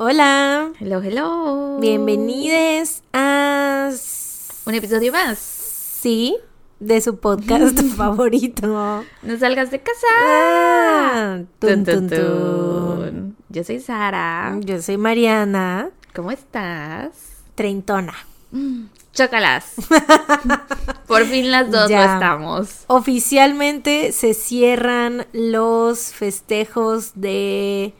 Hola, Hello, hello. bienvenidos a... Un episodio más. Sí, de su podcast favorito. No salgas de casa. Ah, tun, Tun, tun. Yo soy Sara. Yo soy Mariana, ¿Cómo estás? treintona. Chócalas. Por fin las dos Ya. no estamos. Oficialmente se cierran los festejos de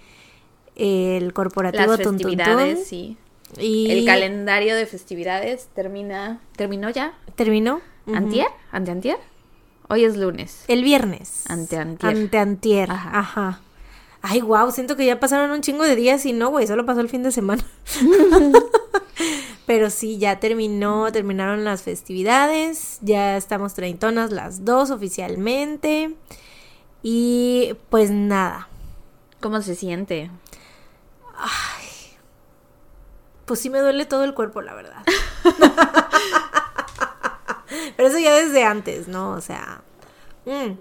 el corporativo Las Tun, Tun, Tun. festividades, sí. Y El calendario de festividades termina. ¿Terminó ya? terminó. Ujú. ¿Antier? ¿Ante-antier? Hoy es lunes. El viernes. Ante-antier. Ante-antier. Ajá. Ajá. Ay, wow, siento que ya pasaron un chingo de días y no, güey, solo pasó el fin de semana. Pero sí, ya terminó, terminaron las festividades, ya estamos treintonas las dos oficialmente. Y pues nada, ¿Cómo se siente? Pues sí me duele todo el cuerpo, la verdad. Pero eso ya desde antes, ¿no? O sea... mm.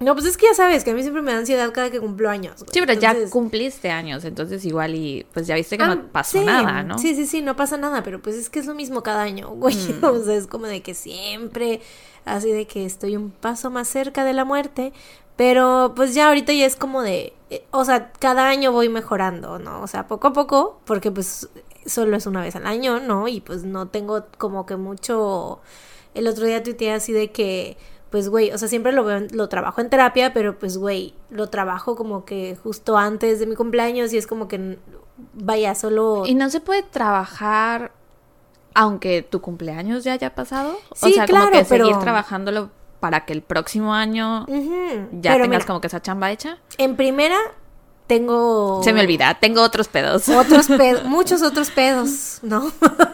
No, pues es que ya sabes que a mí siempre me da ansiedad cada que cumplo años. güey. Sí, pero ya cumpliste años, entonces igual y pues ya viste que Ah, no pasó sí, nada, ¿no? Sí, sí, sí, no pasa nada, pero pues es que es lo mismo cada año, güey. Mm. O sea, es como de que siempre, así de que estoy un paso más cerca de la muerte, pero pues ya ahorita ya es como de, eh, o sea, cada año voy mejorando, ¿no? O sea, poco a poco, porque pues solo es una vez al año, ¿no? Y pues no tengo como que mucho... El otro día tuiteé así de que, pues, güey, o sea, siempre lo veo, lo trabajo en terapia, pero pues, güey, lo trabajo como que justo antes de mi cumpleaños y es como que, vaya, solo... Y no se puede trabajar aunque tu cumpleaños ya haya pasado. o Sí, sea, claro, como que seguir pero- trabajándolo para que el próximo año ya pero tengas mira, como que esa chamba hecha. En primera, tengo... Se me olvida, tengo otros pedos. Otros pedos, muchos otros pedos, ¿no?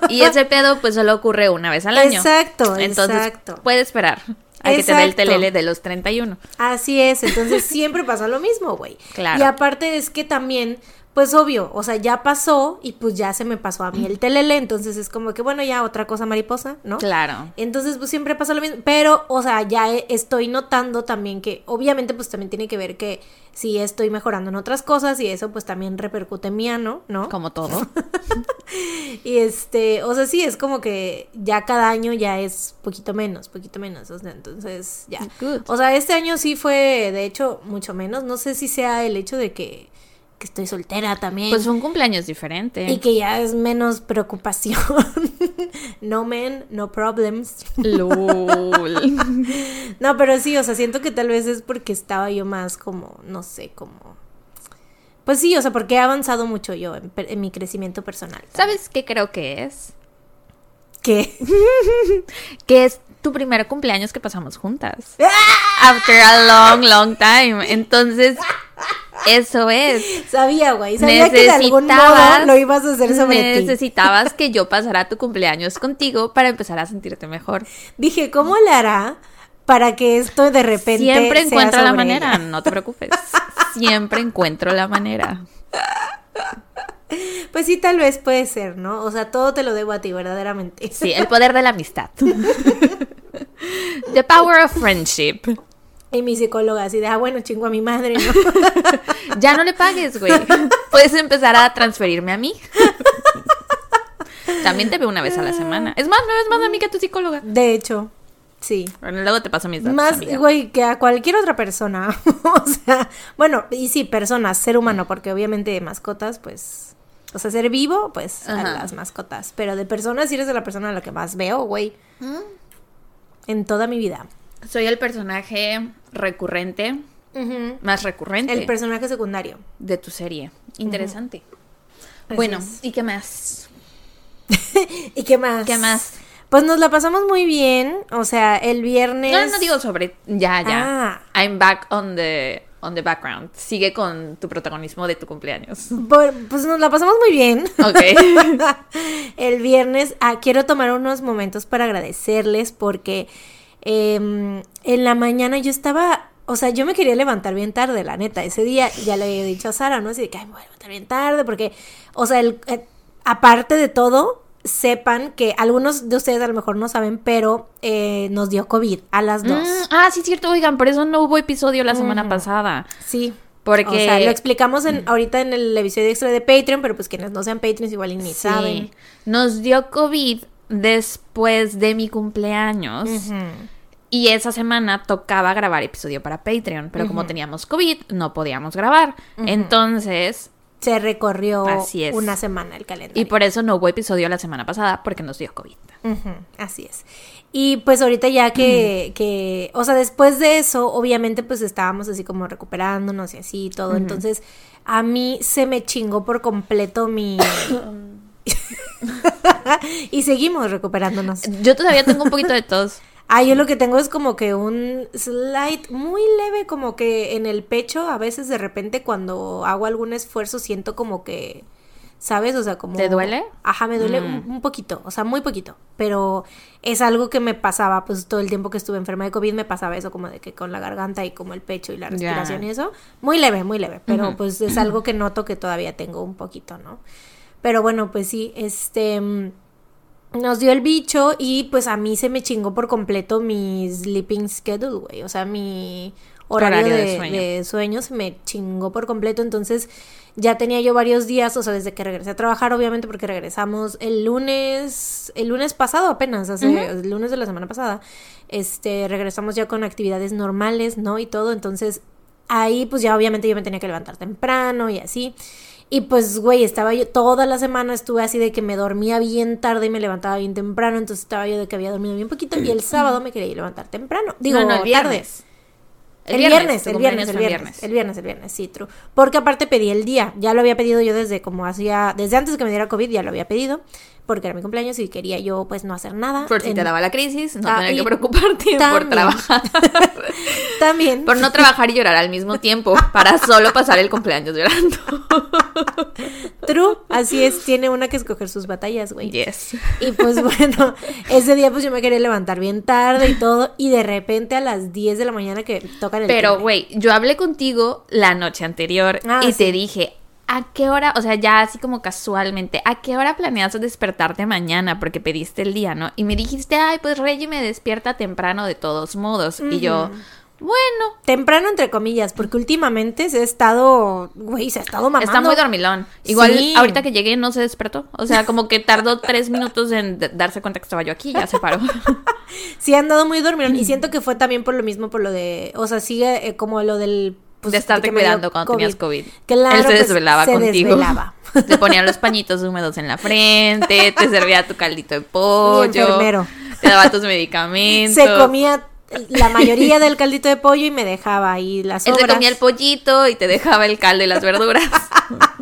y ese pedo pues solo ocurre una vez al año. Exacto, Entonces exacto. puede esperar a que te dé el telele de los 31. Así es, entonces siempre pasa lo mismo, güey. Claro. Y aparte es que también, pues obvio, o sea, ya pasó y pues ya se me pasó a mí el telele, entonces es como que, bueno, ya otra cosa mariposa, ¿no? Claro. Entonces, pues siempre pasa lo mismo. Pero, o sea, ya he- estoy notando también que, obviamente, pues también tiene que ver que si estoy mejorando en otras cosas y eso, pues también repercute en mí, ¿no? ¿No? Como todo. Y este, o sea, sí, es como que ya cada año ya es poquito menos, poquito menos. O sea, entonces, ya. Good. O sea, este año sí fue, de hecho, mucho menos. No sé si sea el hecho de que, que estoy soltera también. Pues un cumpleaños diferente. y que ya es menos preocupación. no men, no problems. Lol. No, pero sí, o sea, siento que tal vez es porque estaba yo más como, no sé, como... Pues sí, o sea, porque he avanzado mucho yo en, mi crecimiento personal. ¿Sabes qué creo que es? ¿Qué? Que es tu primer cumpleaños que pasamos juntas. ¡Ah! After a long, long time. Entonces, eso es. Sabía, güey, sabía que de algún modo lo ibas a hacer sobre ti. Necesitabas que yo pasara tu cumpleaños contigo para empezar a sentirte mejor. Dije, ¿cómo le hará para que esto de repente Siempre sea encuentro la manera, ella? no te preocupes. Siempre encuentro la manera. Pues sí, tal vez puede ser, ¿no? O sea, todo te lo debo a ti, verdaderamente. Sí, el poder de la amistad. The power of friendship. Y mi psicóloga así de, ah, bueno, chingo a mi madre, ¿no? Ya no le pagues, güey. Puedes empezar a transferirme a mí. También te veo una vez a la semana. Es más, me ves más a mí que a tu psicóloga. De hecho, sí. Bueno, luego te paso mis datos. Más, amiga. güey, que a cualquier otra persona. o sea, bueno, y sí, personas, ser humano, porque obviamente mascotas, pues. O sea, ser vivo, pues a las mascotas. Pero de personas, sí eres de la persona a la que más veo, güey. En toda mi vida. Soy el personaje recurrente, más recurrente El personaje secundario. de tu serie. Interesante. Bueno, es. ¿y qué más? ¿Y qué más? ¿Qué más? Pues nos la pasamos muy bien. O sea, el viernes. No, no digo sobre. Ya, ya. Ah. I'm back on the, on the background. Sigue con tu protagonismo de tu cumpleaños. Por- pues nos la pasamos muy bien. Ok. el viernes ah, quiero tomar unos momentos para agradecerles porque em, en la mañana yo estaba, o sea, yo me quería levantar bien tarde, la neta, ese día ya le había dicho a Sara, ¿no? Así de que "Ay, me voy a levantar bien tarde porque, o sea, el, eh, aparte de todo, sepan que algunos de ustedes a lo mejor no saben, pero eh, nos dio COVID a las dos. Mm, ah, sí, cierto. Oigan, por eso no hubo episodio la semana pasada. Sí. Porque... O sea, lo explicamos en, ahorita en el episodio extra de Patreon, pero pues quienes no sean Patreons igual ni Sí. saben. Nos dio COVID después de mi cumpleaños. Y esa semana tocaba grabar episodio para Patreon, pero como teníamos COVID, no podíamos grabar. Entonces, Se recorrió Así es. una semana el calendario. y por eso no hubo episodio la semana pasada, porque nos dio COVID. Así es. Y pues ahorita ya que, que, o sea, después de eso, obviamente pues estábamos así como recuperándonos y así y todo. Entonces, a mí se me chingó por completo mi... y seguimos recuperándonos. Yo todavía tengo un poquito de tos. Ah, yo lo que tengo es como que un slight muy leve, como que en el pecho, a veces de repente cuando hago algún esfuerzo siento como que, ¿sabes? O sea, como... ¿Te duele? Ajá, me duele Mm. un, un poquito, o sea, muy poquito, pero es algo que me pasaba, pues todo el tiempo que estuve enferma de COVID me pasaba eso, como de que con la garganta y como el pecho y la respiración y eso, muy leve, muy leve, pero pues es algo que noto que todavía tengo un poquito, ¿no? Pero bueno, pues sí, este... nos dio el bicho y pues a mí se me chingó por completo mi sleeping schedule, güey. O sea, mi horario, Horario de de, sueño. de sueño se me chingó por completo. Entonces ya tenía yo varios días, o sea, desde que regresé a trabajar, obviamente, porque regresamos el lunes, el lunes pasado apenas, hace, el lunes de la semana pasada. Este, regresamos ya con actividades normales, ¿no? Y todo. Entonces ahí pues ya obviamente yo me tenía que levantar temprano y así. Y pues, güey, estaba yo, toda la semana estuve así de que me dormía bien tarde y me levantaba bien temprano, entonces estaba yo de que había dormido bien poquito y el sábado me quería ir levantar temprano. Digo, No, no, el tarde. viernes. El viernes, el viernes, el fue viernes, el viernes, el viernes, sí, true. Porque aparte pedí el día, ya lo había pedido yo desde como hacía, desde antes que me diera COVID ya lo había pedido, porque era mi cumpleaños y quería yo pues no hacer nada. Por si te daba la crisis, no Ah, tener que preocuparte por trabajar. También. por no trabajar y llorar al mismo tiempo, para solo pasar el cumpleaños llorando. True, así es, tiene una que escoger sus batallas, güey. Yes. Y pues bueno, ese día pues yo me quería levantar bien tarde y todo, y de repente a las 10 de la mañana que tocan el Pero, güey, yo hablé contigo la noche anterior Ah, y sí. te dije, ¿a qué hora? O sea, ya así como casualmente, ¿a qué hora planeas despertarte mañana? Porque pediste el día, ¿no? Y me dijiste, ay, pues Reggie me despierta temprano de todos modos. Y yo, bueno, Temprano entre comillas, porque últimamente se ha estado, güey, se ha estado mamando. está muy dormilón. Igual Sí. ahorita que llegué no se despertó. O sea, como que tardó tres minutos en darse cuenta que estaba yo aquí y ya se paró. Sí, ha andado muy dormidón y siento que fue también por lo mismo, por lo de, o sea, sigue eh, como lo del... pues, de estarte cuidando cuando tenías COVID. Claro, Él se pues, desvelaba se contigo. desvelaba. Te ponían los pañitos húmedos en la frente, te servía tu caldito de pollo. Te daba tus medicamentos. Se comía la mayoría del caldito de pollo y me dejaba ahí las Él obras. te comía el pollito y te dejaba el caldo y las verduras.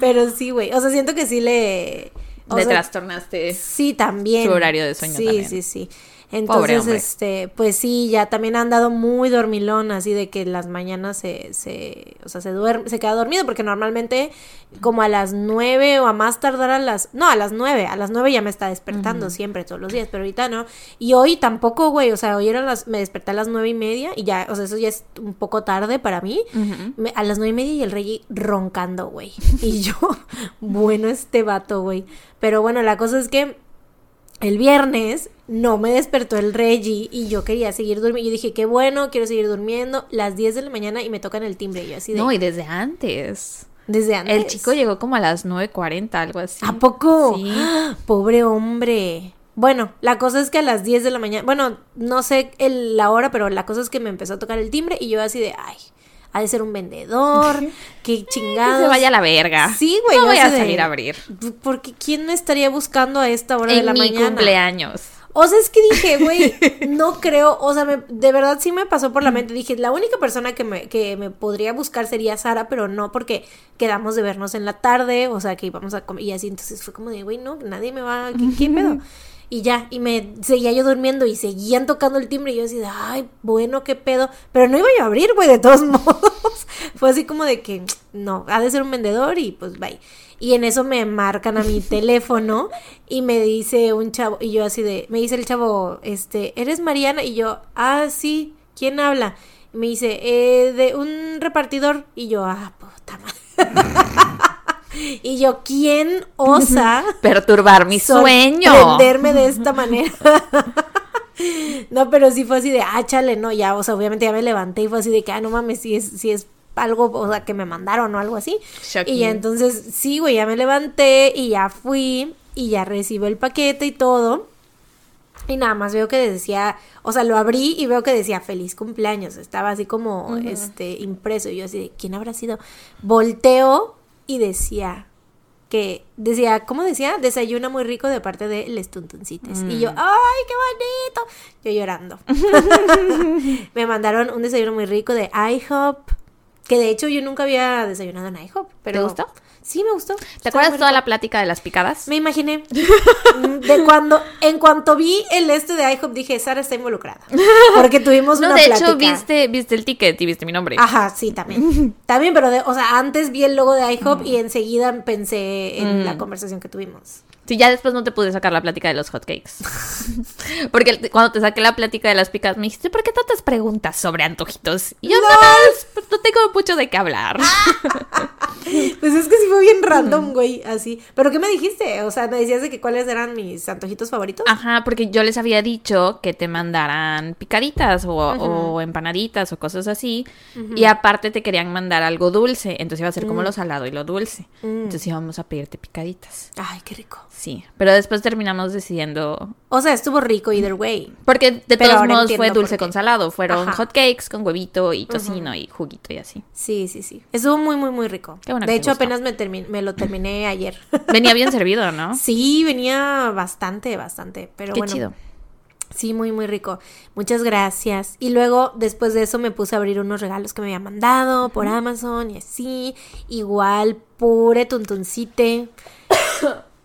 Pero sí, güey, o sea, siento que sí le... Le sea, trastornaste. Sí, también. Su horario de sueño Sí, también. sí, sí. Entonces, este, pues sí, ya también ha andado muy dormilón, así de que las mañanas se, se, o sea, se duerme, se queda dormido, porque normalmente como a las nueve o a más tardar a las, no, a las nueve, a las nueve ya me está despertando siempre, todos los días, pero ahorita no. Y hoy tampoco, güey, o sea, hoy eran las, me desperté a las nueve y media y ya, o sea, eso ya es un poco tarde para mí. Me- a las nueve y media y el rey roncando, güey. Y yo, bueno, este vato, güey. Pero bueno, la cosa es que el viernes no me despertó el Reggie y yo quería seguir durmiendo. Yo dije, qué bueno, quiero seguir durmiendo. Las 10 de la mañana y me tocan el timbre. Y yo así de. No, y desde antes. desde antes. El chico llegó como a las 9.40, algo así. ¿A poco? Sí. ¡Ah! Pobre hombre. Bueno, la cosa es que a las 10 de la mañana, bueno, no sé el- la hora, pero la cosa es que me empezó a tocar el timbre y yo así de, ay, ha de ser un vendedor, qué Que chingados. se vaya a la verga. Sí, güey. No voy a de, salir a abrir. Porque ¿quién me estaría buscando a esta hora de En la mi mañana? cumpleaños. O sea, es que dije, güey, no creo, o sea, me- de verdad sí me pasó por la mente. Dije, la única persona que me, que me podría buscar sería Sara, pero no porque quedamos de vernos en la tarde, o sea, que íbamos a comer y así. Entonces fue como de, güey, no, nadie me va, ¿qué, qué pedo? Y ya, y me seguía yo durmiendo y seguían tocando el timbre y yo así de, ay, bueno, qué pedo. Pero no iba yo a abrir, güey, de todos modos. Fue así como de que, no, ha de ser un vendedor y pues bye. Y en eso me marcan a mi teléfono y me dice un chavo, y yo así de, me dice el chavo, este, ¿eres Mariana? Y yo, ah, sí, ¿quién habla? Y me dice, eh, de un repartidor. Y yo, ah, puta madre. y yo, ¿quién osa Perturbar mi sueño. sorprenderme de esta manera? no, pero sí fue así de, ah, chale, no, ya, o sea, obviamente ya me levanté y fue así de que, ah, no mames, sí es, sí es algo, o sea, que me mandaron o algo así. Shocking. Y ya entonces, sí, güey, ya me levanté y ya fui y ya recibí el paquete y todo. Y nada más veo que decía, o sea, lo abrí y veo que decía feliz cumpleaños. Estaba así como, este, impreso. Y yo así de, ¿quién habrá sido? Volteo y decía que, decía, ¿cómo decía? Desayuno muy rico de parte de Les Tuntuncites. Y yo, ¡ay, qué bonito! Yo llorando. Me mandaron un desayuno muy rico de IHOP. Que de hecho yo nunca había desayunado en IHOP. Pero... ¿Te gustó? Sí, me gustó. ¿Te acuerdas toda la plática de las picadas? Me imaginé. De cuando, en cuanto vi el este de IHOP, dije, Sara está involucrada. Porque tuvimos No, una de plática. hecho, viste, viste el ticket y viste mi nombre. Ajá, sí, también. También, pero, de, o sea, antes vi el logo de IHOP y enseguida pensé en la conversación que tuvimos. Sí, ya después no te pude sacar la plática de los hotcakes. Porque cuando te saqué la plática de las picadas, me dijiste, ¿por qué tantas preguntas sobre antojitos? Y yo, no, pues, no tengo mucho de qué hablar. Pues es que sí fue bien random, güey, así. ¿Pero qué me dijiste? O sea, me decías de que cuáles eran mis antojitos favoritos. Ajá, porque yo les había dicho que te mandaran picaditas o, o empanaditas o cosas así. Y aparte te querían mandar algo dulce. Entonces iba a ser como lo salado y lo dulce. Entonces íbamos a pedirte picaditas. Ay, qué rico. Sí, pero después terminamos decidiendo... O sea, estuvo rico either way. Porque de Pero todos modos fue dulce con salado. Fueron hotcakes con huevito y tocino y juguito y así. Sí, sí, sí. Estuvo muy, muy, muy rico. Qué bueno de hecho, apenas me, me lo terminé ayer. Venía bien servido, ¿no? Sí, venía bastante, bastante. Pero Qué bueno. chido. Sí, muy, muy rico. Muchas gracias. Y luego, después de eso, me puse a abrir unos regalos que me habían mandado por Amazon y así. Igual, pure tuntuncite.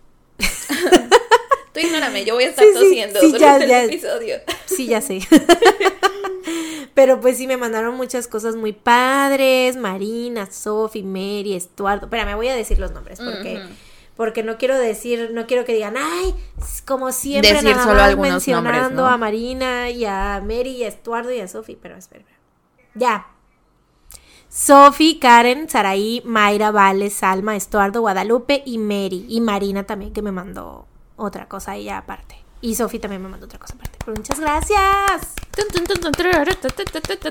Tú ignórame, yo voy a estar Sí, tosiendo sí, durante el ya. episodio. Sí, ya sé. Pero pues sí, me mandaron muchas cosas muy padres. Marina, Sophie, Mary, Estuardo. Espera, me voy a decir los nombres porque... Porque no quiero decir, no quiero que digan, ay, como siempre, Decir nada solo más algunos mencionando nombres, ¿no? a Marina y a Mary y a Estuardo y a Sofi, pero espera, espera. Ya. Sofi, Karen, Saraí, Mayra, Vale, Salma, Estuardo, Guadalupe y Mary. Y Marina también, que me mandó otra cosa ella aparte. Y Sofi también me mandó otra cosa aparte. Pero muchas gracias.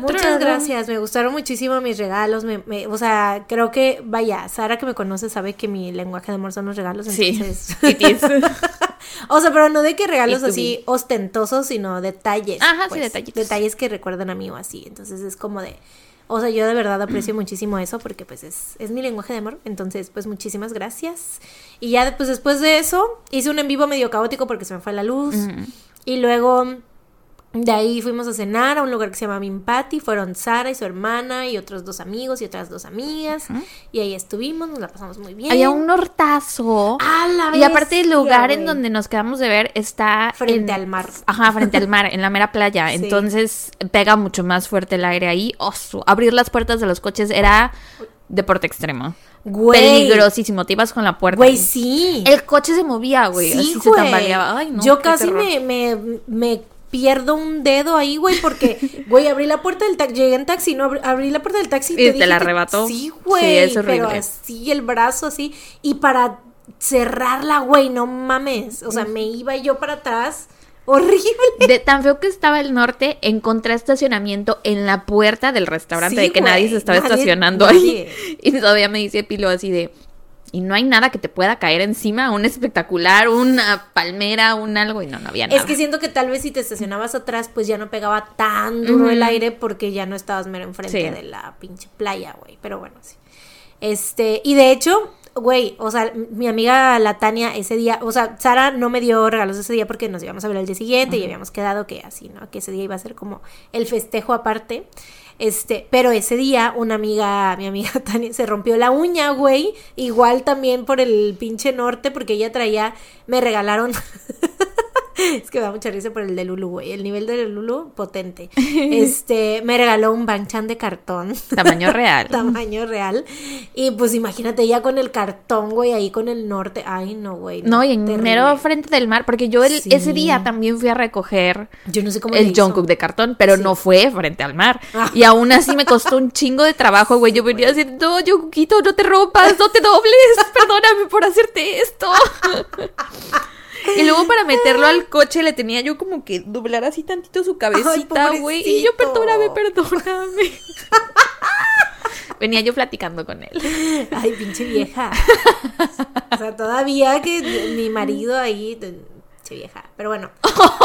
Muchas gracias, me gustaron muchísimo mis regalos, me, me- o sea, creo que, vaya, Sara que me conoce sabe que mi lenguaje de amor son los regalos, Sí, entonces... is. o sea, pero no de que regalos así ostentosos, sino detalles. pues, Ajá, sí, detallitos. Detalles que recuerdan a mí o así, entonces es como de... O sea, yo de verdad aprecio muchísimo eso porque pues es, es mi lenguaje de amor. Entonces, pues muchísimas gracias. Y ya pues, después de eso, hice un en vivo medio caótico porque se me fue la luz. Y luego de ahí fuimos a cenar a un lugar que se llama Mimpati. Fueron Sara y su hermana y otros dos amigos y otras dos amigas. Y ahí estuvimos, nos la pasamos muy bien. Había un hortazo. ¡A la y aparte el bestia, lugar en donde nos quedamos de ver está Frente en- al mar. Ajá, frente al mar, en la mera playa. Sí. Entonces pega mucho más fuerte el aire ahí. Oso, abrir las puertas de los coches era deporte extremo. Güey. Peligrosísimo. Te ibas con la puerta. Güey, sí. El coche se movía, güey. Sí, así se güey. tambaleaba. Ay, no. Yo casi me, me, me pierdo un dedo ahí, güey, porque, güey, abrí la puerta del taxi, llegué en taxi, no, abrí, abrí la puerta del taxi Y te te dije la arrebató. Sí, Sí, güey, es pero así, el brazo así, y para cerrarla, güey, no mames, o sea, me iba yo para atrás, horrible. De tan feo que estaba el norte, encontré estacionamiento en la puerta del restaurante Sí, de que nadie se estaba nadie- estacionando nadie. ahí. Y todavía me dice Pilo así de. Y no hay nada que te pueda caer encima, un espectacular, una palmera, un algo, y no, no había nada. Es que siento que tal vez si te estacionabas atrás, pues ya no pegaba tan duro el aire porque ya no estabas mero enfrente Sí. de la pinche playa, güey. Pero bueno, sí. Este, y de hecho, güey, o sea, mi amiga la Tania ese día, o sea, Sara no me dio regalos ese día porque nos íbamos a ver el día siguiente y habíamos quedado que así, ¿no? Que ese día iba a ser como el festejo aparte. Este, pero ese día una amiga, mi amiga Tania, se rompió la uña, güey. Igual también por el pinche norte, porque ella traía, me regalaron. es que me da mucha risa por el de Lulu, güey. El nivel de Lulu, potente. Este, me regaló un banchan de cartón. Tamaño real. Tamaño real. Y pues imagínate ya con el cartón, güey, ahí con el norte. Ay, no, güey. No, y en mero frente del mar, porque yo el- Sí. ese día también fui a recoger Yo no sé cómo el. Jungkook de cartón, pero Sí. no fue frente al mar. Ah. Y aún así me costó un chingo de trabajo, güey. Yo venía así, no, Jungkookito, no te rompas, no te dobles, perdóname por hacerte esto. Y luego para meterlo al coche le tenía yo como que doblar así tantito su cabecita, güey. Y yo, perdóname, perdóname. Venía yo platicando con él. Ay, pinche vieja. O sea, todavía que mi marido ahí, pinche vieja. Pero bueno,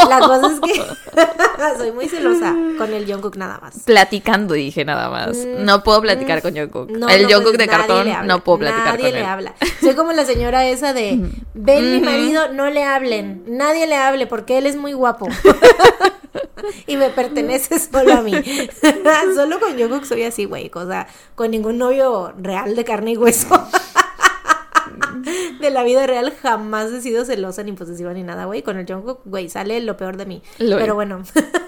la cosa es que soy muy celosa con el Jungkook nada más. Platicando, dije nada más. Mm, No puedo platicar mm, con Jungkook. no, el no Jungkook puedes, de nadie cartón le habla, no puedo platicar Nadie con le él. habla. Soy como la señora esa de, ven mi marido, no le hablen. Nadie le hable porque él es muy guapo. y me pertenece solo a mí. solo con Jungkook soy así, güey. O sea, con ningún novio real de carne y hueso. De la vida real jamás he sido celosa ni posesiva ni nada, güey. Con el Jungkook, güey, sale lo peor de mí. Pero bueno,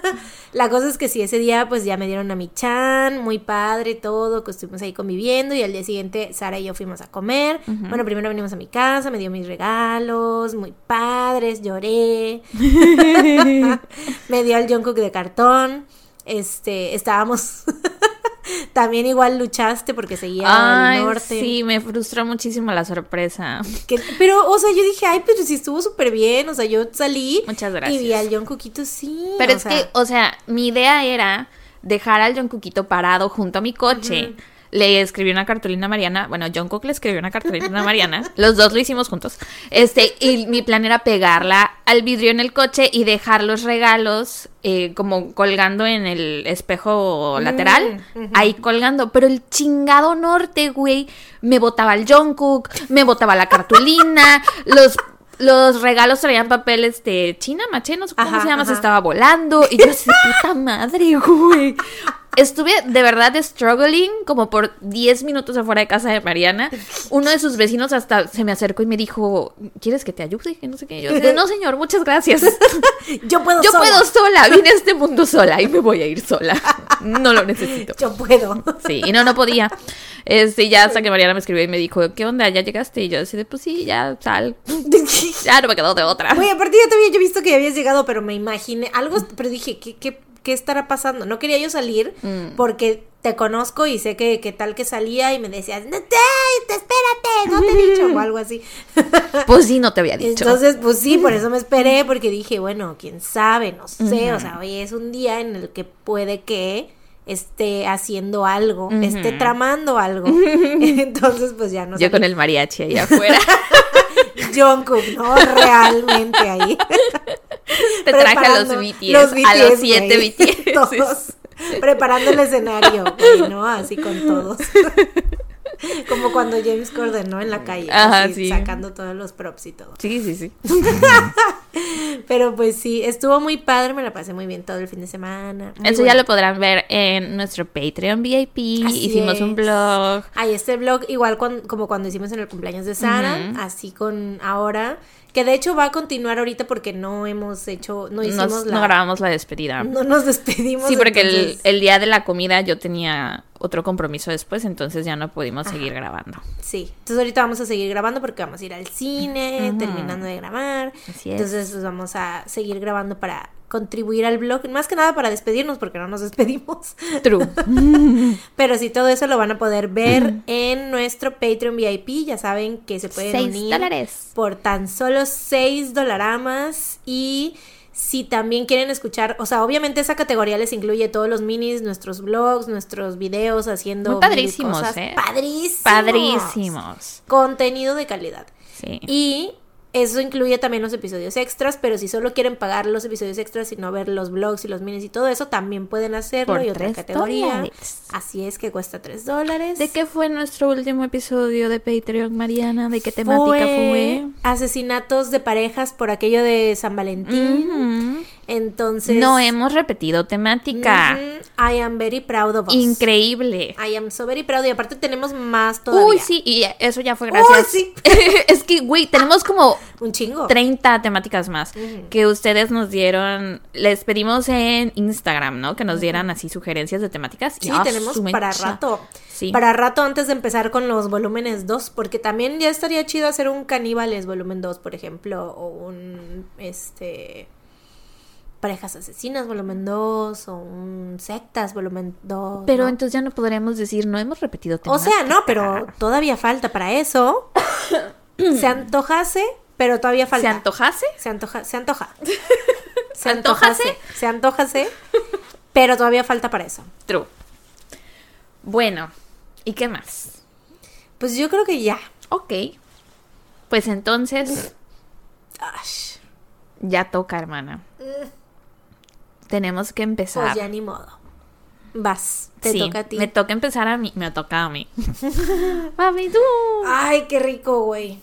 la cosa es que sí, ese día pues ya me dieron a mi chan, muy padre todo, que estuvimos ahí conviviendo y al día siguiente Sara y yo fuimos a comer. Bueno, primero venimos a mi casa, me dio mis regalos, muy padres, lloré. me dio el Jungkook de cartón. Este, estábamos también igual luchaste porque seguía Ay, al norte. sí, me frustró muchísimo la sorpresa. Que- pero, o sea, yo dije, ay, pero si estuvo súper bien. O sea, yo salí Muchas y gracias. vi al Jungkookito, sí. Pero es sea, que, o sea, mi idea era dejar al Jungkookito parado junto a mi coche. Le escribí una cartulina a Mariana. Bueno, Jungkook le escribió una cartulina a Mariana. Los dos lo hicimos juntos. Este, y mi plan era pegarla al vidrio en el coche y dejar los regalos eh, como colgando en el espejo lateral. Mm, ujú. Ahí colgando. Pero el chingado norte, güey, me botaba el Jungkook, me botaba la cartulina, los... Los regalos traían papel, este, china, maché, no sé cómo Ajá, se llama, se estaba volando. Y yo así, puta madre, güey. Estuve de verdad struggling como por 10 minutos afuera de casa de Mariana. Uno de sus vecinos hasta se me acercó y me dijo, ¿quieres que te ayude? Que no sé qué. Yo, así de, no, señor, muchas gracias. yo puedo Yo sola. puedo sola, vine a este mundo sola y me voy a ir sola. No lo necesito. Yo puedo. Sí, y no, no podía. Este, ya hasta que Mariana me escribió y me dijo, ¿qué onda? ¿Ya llegaste? Y yo así de, pues sí, ya sal. Ya no me quedó de otra. Güey, aparte ya te había yo visto que habías llegado, pero me imaginé algo, pero dije, ¿qué, qué, qué estará pasando? No quería yo salir Mm. porque te conozco y sé que, que tal que salía y me decías, no te, te espérate, no te he dicho, o algo así. Pues sí, no te había dicho. Entonces, pues sí, por eso me esperé, porque dije, bueno, quién sabe, no sé, o sea, hoy es un día en el que puede que esté haciendo algo, esté tramando algo. Entonces, pues ya no yo con el mariachi ahí afuera. Jungkook, ¿no? Realmente ahí. Te traje a los BTS, a los siete güey. BTS. Todos. Preparando el escenario, güey, ¿no? Así con todos. Como cuando James Corden, ¿no? En la calle. Ajá, así, sí. Sacando todos los props y todo. Sí, sí, sí. Pero pues sí, estuvo muy padre, me la pasé muy bien todo el fin de semana. Eso ya lo podrán ver en nuestro Patreon VIP. Así Hicimos un blog. Ahí este blog, igual cuan- como cuando hicimos en el cumpleaños de Sara, así con ahora, que de hecho va a continuar ahorita porque no hemos hecho, no hicimos Nos- la... No grabamos la despedida. no nos despedimos. sí, porque el, entonces- el día de la comida yo tenía otro compromiso después, entonces ya no pudimos seguir grabando. Sí, entonces ahorita vamos a seguir grabando porque vamos a ir al cine, terminando de grabar. Así es. Entonces pues vamos a seguir grabando para contribuir al blog, más que nada para despedirnos porque no nos despedimos. True. Pero sí, todo eso lo van a poder ver en nuestro Patreon VIP. Ya saben que se pueden Seis unir dólares. por tan solo 6 dolaramas. Y si también quieren escuchar, o sea, obviamente esa categoría les incluye todos los minis, nuestros blogs, nuestros videos haciendo. Muy padrísimos, cosas. ¿eh? Padrísimos. Padrísimos. Contenido de calidad. Sí. Y eso incluye también los episodios extras, pero si solo quieren pagar los episodios extras y no ver los blogs y los minis y todo eso, también pueden hacerlo. Por y otra categoría. dólares. Así es que cuesta 3 dólares. ¿De qué fue nuestro último episodio de Patreon, Mariana? ¿De qué temática fue? Asesinatos de parejas por aquello de San Valentín. Entonces. No hemos repetido temática. I am very proud of us. Increíble. I am so very proud. Y aparte tenemos más todavía. Uy, sí, y eso ya fue gracias. Uy, sí. es que, güey, tenemos como Un chingo. 30 temáticas más que ustedes nos dieron. Les pedimos en Instagram, ¿no? Que nos dieran así sugerencias de temáticas. Y, Sí, ah, tenemos para rato. Sí. Para rato antes de empezar con los volúmenes 2, porque también ya estaría chido hacer un caníbales volumen 2, por ejemplo, o un este parejas asesinas volumen 2 o un sectas volumen 2. Pero ¿no? entonces ya no podríamos decir, no hemos repetido o temática. sea, no, pero todavía falta para eso. se antojase, pero todavía ¿Se falta. antojase? Se antoja, se antoja. Se ¿Antojase? se antojase, pero todavía falta para eso. True. Bueno, ¿Y qué más? Pues yo creo que ya. Ok. Pues entonces, ya toca, hermana. Tenemos que empezar. Pues ya ni modo. Vas, te Sí, toca a ti. Me toca empezar a mí. Me toca a mí. Mami, tú. Ay, qué rico, güey.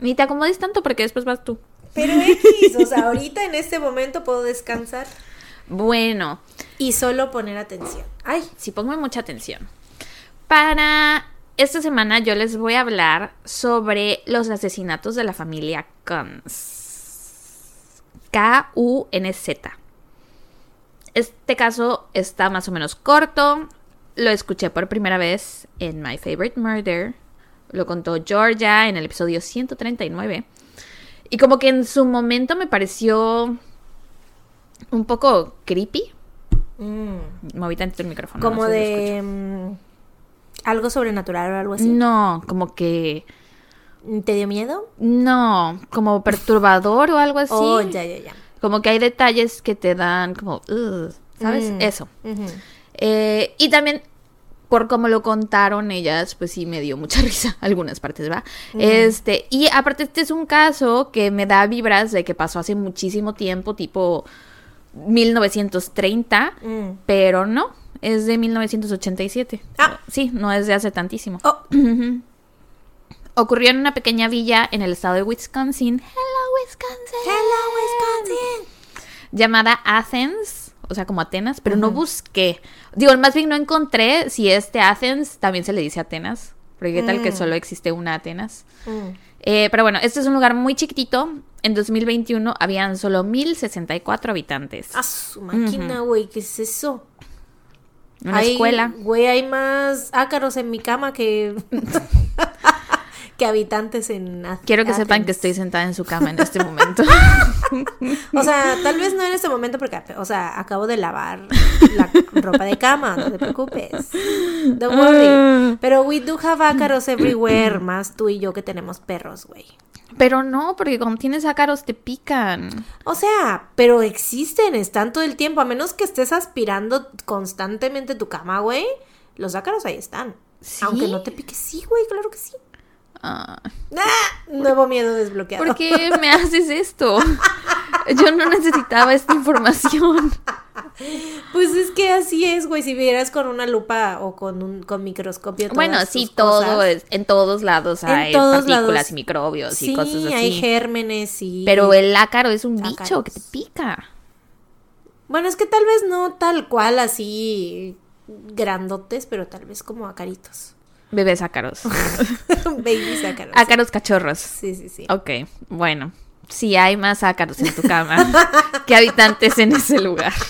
Ni te acomodes tanto porque después vas tú. Pero X, o sea, ahorita en este momento puedo descansar Bueno, y solo poner atención. Ay, sí, ponme mucha atención. Para esta semana yo les voy a hablar sobre los asesinatos de la familia Kunz. K-U-N-Z. Este caso está más o menos corto. Lo escuché por primera vez en My Favorite Murder. Lo contó Georgia en el episodio 139. Y como que en su momento me pareció un poco creepy. mm, Moví tantito el micrófono. no como sé si lo de mm, algo sobrenatural o algo así. No, como que. ¿Te dio miedo? No, como perturbador o algo así. Oh, ya, ya, ya. Como que hay detalles que te dan como. ¿Sabes? Mm. Eso. Eh, y también, por cómo lo contaron ellas, pues sí me dio mucha risa. Algunas partes, ¿va? Este. Y aparte, este es un caso que me da vibras de que pasó hace muchísimo tiempo, tipo 1930. Mm. Pero no, es de 1987. Ah. Sí, no es de hace tantísimo. Oh, Ocurrió en una pequeña villa en el estado de Wisconsin. Hello, Wisconsin. hello, Wisconsin. Llamada Athens, o sea, como Atenas, pero no busqué. Digo, más bien no encontré si este Athens también se le dice Atenas. Porque qué tal que Mm. solo existe una Atenas. Mm. Eh, pero bueno, este es un lugar muy chiquitito. En 2021 habían solo 1064 habitantes. A su máquina, güey, ¿qué es eso? Una Hay- escuela. Güey, hay más ácaros en mi cama que. que habitantes en. Ath- Quiero que sepan que estoy sentada en su cama en este momento. O sea, tal vez no en este momento porque, o sea, acabo de lavar la ropa de cama, no te preocupes. Don't worry. Pero we do have ácaros everywhere, más tú y yo que tenemos perros, güey. Pero no, porque cuando tienes ácaros te pican. O sea, pero existen, están todo el tiempo, a menos que estés aspirando constantemente tu cama, güey. Los ácaros ahí están. ¿Sí? Aunque no te piques, sí, güey, claro que sí. Ah. Nuevo miedo desbloqueado. ¿Por qué me haces esto? Yo no necesitaba esta información. Pues es que así es, güey. Si vieras con una lupa o con un con microscopio. todas Bueno, sí, cosas. todo es, en todos lados En hay todos partículas lados. y microbios Sí, y cosas así. hay gérmenes y. Pero el ácaro es un bicho que te pica. Bueno, es que tal vez no tal cual así grandotes, pero tal vez como acaritos. Bebés ácaros. Babies ácaros. ácaros cachorros. Sí, sí, sí. Ok, bueno. Sí hay más ácaros en tu cama que habitantes en ese lugar.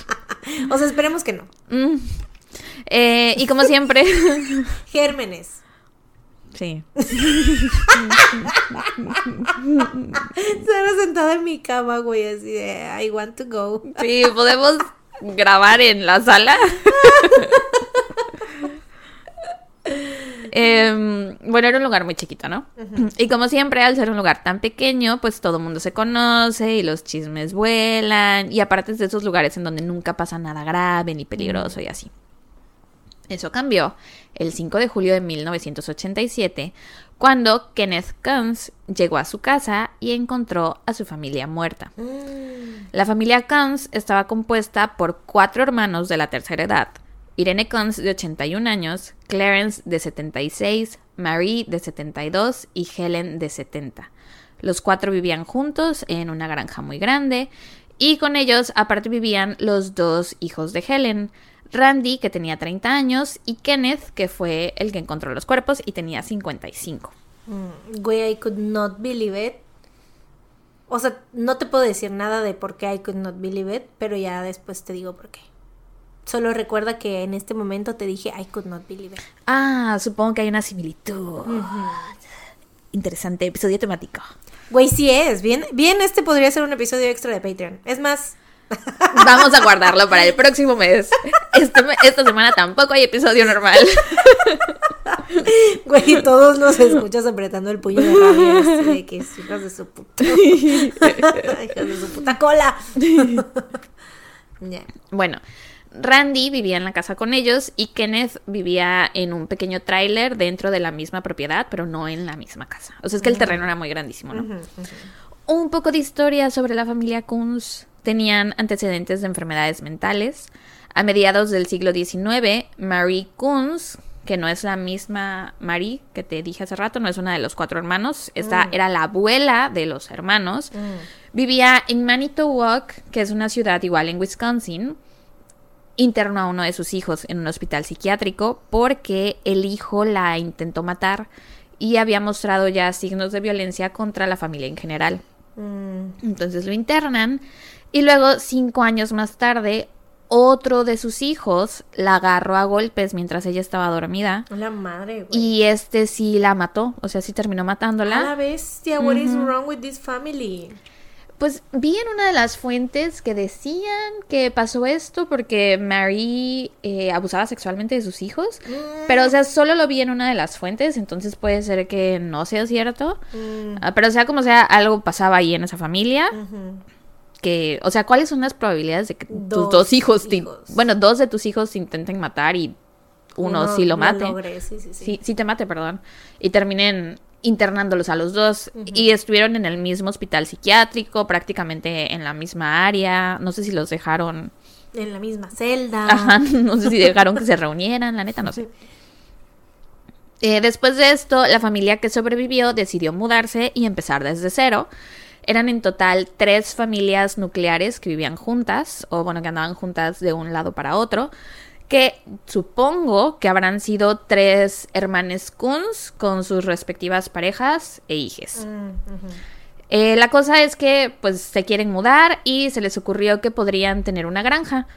O sea, esperemos que no. Mm. Eh, y como siempre, Gérmenes. sí. Estaba sentada en mi cama, güey, así de I want to go. Sí, podemos grabar en la sala. Em, bueno, era un lugar muy chiquito, ¿no? Y como siempre, al ser un lugar tan pequeño, pues todo el mundo se conoce y los chismes vuelan. Y aparte es de esos lugares en donde nunca pasa nada grave ni peligroso y así. Eso cambió el 5 de julio de 1987, cuando Kenneth Kunz llegó a su casa y encontró a su familia muerta. La familia Kunz estaba compuesta por cuatro hermanos de la tercera edad. Irene Kunz de 81 años, Clarence de 76, Marie de 72 y Helen de 70. Los cuatro vivían juntos en una granja muy grande y con ellos aparte vivían los dos hijos de Helen, Randy que tenía 30 años y Kenneth que fue el que encontró los cuerpos y tenía 55. Mm, Güey, I could not believe it. O sea, no te puedo decir nada de por qué I could not believe it, pero ya después te digo por qué. Solo recuerda que en este momento te dije I could not believe it. Ah, supongo que hay una similitud. Interesante episodio temático. Güey, sí es. Bien, bien, este podría ser un episodio extra de Patreon. Es más, Vamos a guardarlo para el próximo mes. Este esta semana tampoco hay episodio normal. güey, todos los escuchas apretando el puño de rabia. de que hijas de su puta. hijas de su puta cola. Bueno, Randy vivía en la casa con ellos y Kenneth vivía en un pequeño tráiler dentro de la misma propiedad, pero no en la misma casa. O sea, es que el terreno era muy grandísimo, ¿no? Un poco de historia sobre la familia Kunz. Tenían antecedentes de enfermedades mentales. A mediados del siglo XIX, Marie Kunz, que no es la misma Marie que te dije hace rato, no es una de los cuatro hermanos, esta era la abuela de los hermanos, vivía en Manitowoc, que es una ciudad igual en Wisconsin, internó a uno de sus hijos en un hospital psiquiátrico porque el hijo la intentó matar y había mostrado ya signos de violencia contra la familia en general. Entonces lo internan y luego cinco años más tarde otro de sus hijos la agarró a golpes mientras ella estaba dormida. La madre, güey. Y este sí la mató, o sea, sí terminó matándola. A la bestia, what is wrong with this family? Pues vi en una de las fuentes que decían que pasó esto porque Mary eh, abusaba sexualmente de sus hijos. Pero, o sea, solo lo vi en una de las fuentes, entonces puede ser que no sea cierto. Ah, pero, o sea, como sea, algo pasaba ahí en esa familia. Que, o sea, ¿cuáles son las probabilidades de que tus Dos dos hijos, te- bueno, dos de tus hijos te intenten matar y uno, sí lo mate? logré, sí, sí, sí. sí, sí te mate, perdón, y terminen internándolos a los dos y estuvieron en el mismo hospital psiquiátrico, prácticamente en la misma área, no sé si los dejaron, En la misma celda. ajá, no sé si dejaron que se reunieran, la neta, no sé. Eh, después de esto, la familia que sobrevivió decidió mudarse y empezar desde cero. Eran en total tres familias nucleares que vivían juntas, o bueno, que andaban juntas de un lado para otro, que supongo que habrán sido tres hermanes Kunz con sus respectivas parejas e hijes. Mm. Eh, la cosa es que pues se quieren mudar y se les ocurrió que podrían tener una granja.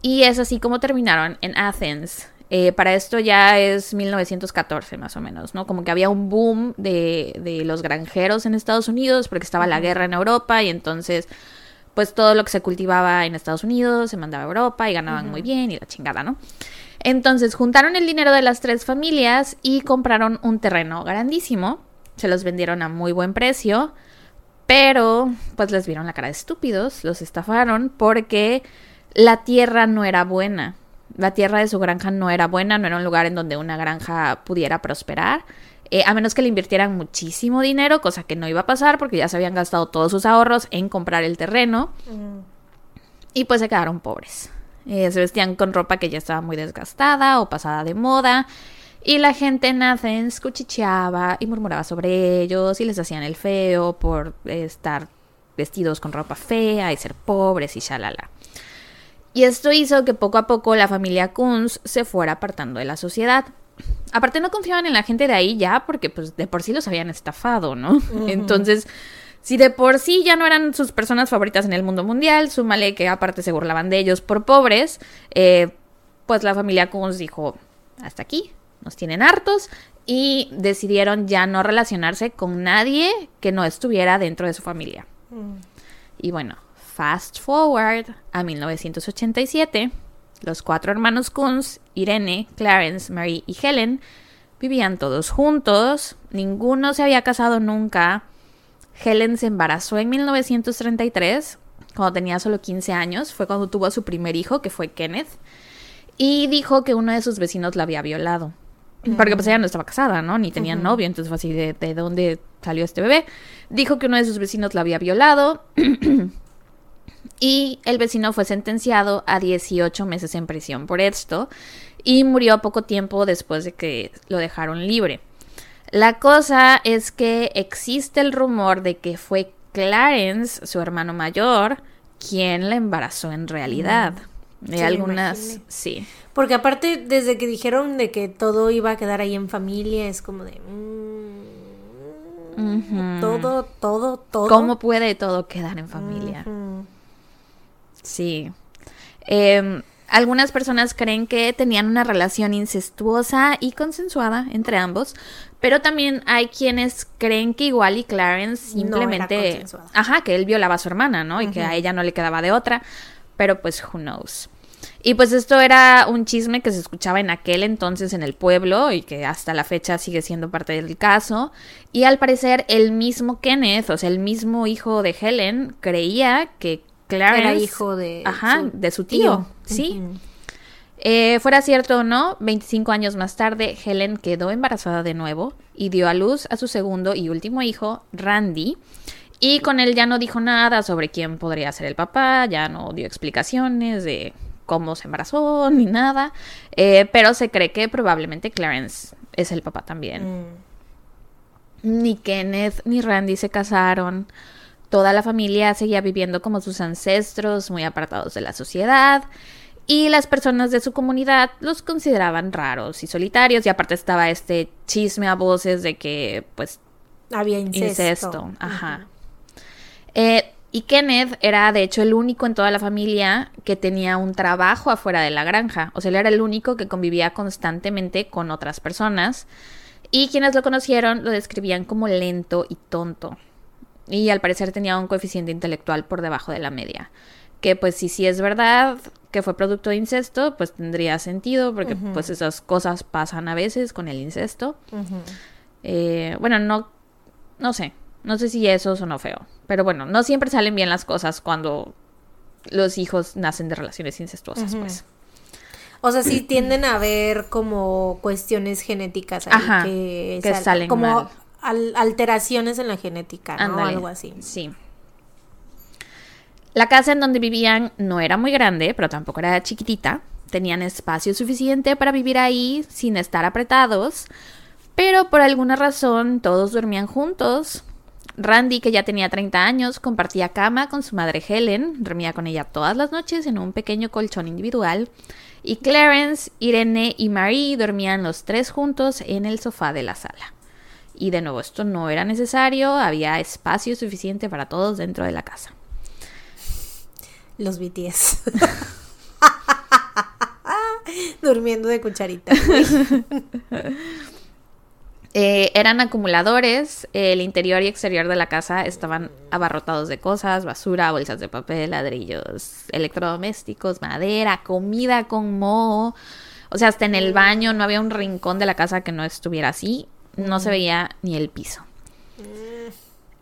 Y es así como terminaron en Athens. Eh, para esto ya es 1914 más o menos, ¿no? Como que había un boom de, de los granjeros en Estados Unidos porque estaba la guerra en Europa y entonces pues todo lo que se cultivaba en Estados Unidos se mandaba a Europa y ganaban muy bien y la chingada, ¿no? Entonces juntaron el dinero de las tres familias y compraron un terreno grandísimo. Se los vendieron a muy buen precio. Pero, pues les vieron la cara de estúpidos, los estafaron porque la tierra no era buena. La tierra de su granja no era buena, no era un lugar en donde una granja pudiera prosperar. Eh, a menos que le invirtieran muchísimo dinero, cosa que no iba a pasar porque ya se habían gastado todos sus ahorros en comprar el terreno. Mm. Y pues se quedaron pobres. Eh, se vestían con ropa que ya estaba muy desgastada o pasada de moda. Y la gente en Athens cuchicheaba y murmuraba sobre ellos y les hacían el feo por eh, estar vestidos con ropa fea y ser pobres y shalala. Y esto hizo que poco a poco la familia Kunz se fuera apartando de la sociedad. Aparte no confiaban en la gente de ahí ya porque pues de por sí los habían estafado, ¿no? Entonces, si de por sí ya no eran sus personas favoritas en el mundo mundial, súmale que aparte se burlaban de ellos por pobres, eh, pues la familia Kunz dijo, hasta aquí, nos tienen hartos y decidieron ya no relacionarse con nadie que no estuviera dentro de su familia. Y bueno, fast forward a 1987, los cuatro hermanos Kunz, Irene, Clarence, Mary y Helen, vivían todos juntos, ninguno se había casado nunca. Helen se embarazó en 1933, cuando tenía solo 15 años, fue cuando tuvo a su primer hijo, que fue Kenneth, y dijo que uno de sus vecinos la había violado. Porque pues ella no estaba casada, ¿no? Ni tenía novio, entonces fue así de, de dónde salió este bebé. Dijo que uno de sus vecinos la había violado y el vecino fue sentenciado a 18 meses en prisión por esto y murió poco tiempo después de que lo dejaron libre. La cosa es que existe el rumor de que fue Clarence, su hermano mayor, quien la embarazó en realidad. De Sí, me algunas, sí. Porque aparte, desde que dijeron de que todo iba a quedar ahí en familia, es como de... mm. Todo, todo, todo. ¿Cómo puede todo quedar en familia? Sí. Eh, algunas personas creen que tenían una relación incestuosa y consensuada entre ambos, pero también hay quienes creen que igual y Clarence No era simplemente, consensuada. ajá, que él violaba a su hermana, ¿no? Y que a ella no le quedaba de otra, pero pues who knows. Y pues esto era un chisme que se escuchaba en aquel entonces en el pueblo y que hasta la fecha sigue siendo parte del caso. Y al parecer el mismo Kenneth, o sea, el mismo hijo de Helen, creía que Clarence Era hijo de Ajá, su de su tío, sí. Eh, fuera cierto o no, 25 años más tarde, Helen quedó embarazada de nuevo y dio a luz a su segundo y último hijo, Randy. Y con él ya no dijo nada sobre quién podría ser el papá, ya no dio explicaciones de cómo se embarazó ni nada, eh, pero se cree que probablemente Clarence es el papá también. Mm. Ni Kenneth ni Randy se casaron. Toda la familia seguía viviendo como sus ancestros, muy apartados de la sociedad. Y las personas de su comunidad los consideraban raros y solitarios. Y aparte estaba este chisme a voces de que, pues, Había incesto. incesto. Ajá. Eh, y Kenneth era, de hecho, el único en toda la familia que tenía un trabajo afuera de la granja. O sea, él era el único que convivía constantemente con otras personas. Y quienes lo conocieron lo describían como lento y tonto. Y al parecer tenía un coeficiente intelectual por debajo de la media. Que pues si sí es verdad que fue producto de incesto, pues tendría sentido, porque pues esas cosas pasan a veces con el incesto. Eh, bueno, no, no sé, no sé si eso sonó feo, pero bueno, no siempre salen bien las cosas cuando los hijos nacen de relaciones incestuosas, pues. O sea, sí tienden a haber como cuestiones genéticas ahí Ajá, que, que sal- salen como mal. Al- alteraciones en la genética, ¿no? Algo así. Sí. La casa en donde vivían no era muy grande, pero tampoco era chiquitita. Tenían espacio suficiente para vivir ahí sin estar apretados, pero por alguna razón todos dormían juntos. Randy, que ya tenía 30 años, compartía cama con su madre Helen, dormía con ella todas las noches en un pequeño colchón individual, y Clarence, Irene y Marie dormían los tres juntos en el sofá de la sala. Y de nuevo, esto no era necesario, había espacio suficiente para todos dentro de la casa. Los BTS. Durmiendo de cucharita. Eh, eran acumuladores, el interior y exterior de la casa estaban abarrotados de cosas, basura, bolsas de papel, ladrillos, electrodomésticos, madera, comida con moho. O sea, hasta en el baño no había un rincón de la casa que no estuviera así, no se veía ni el piso.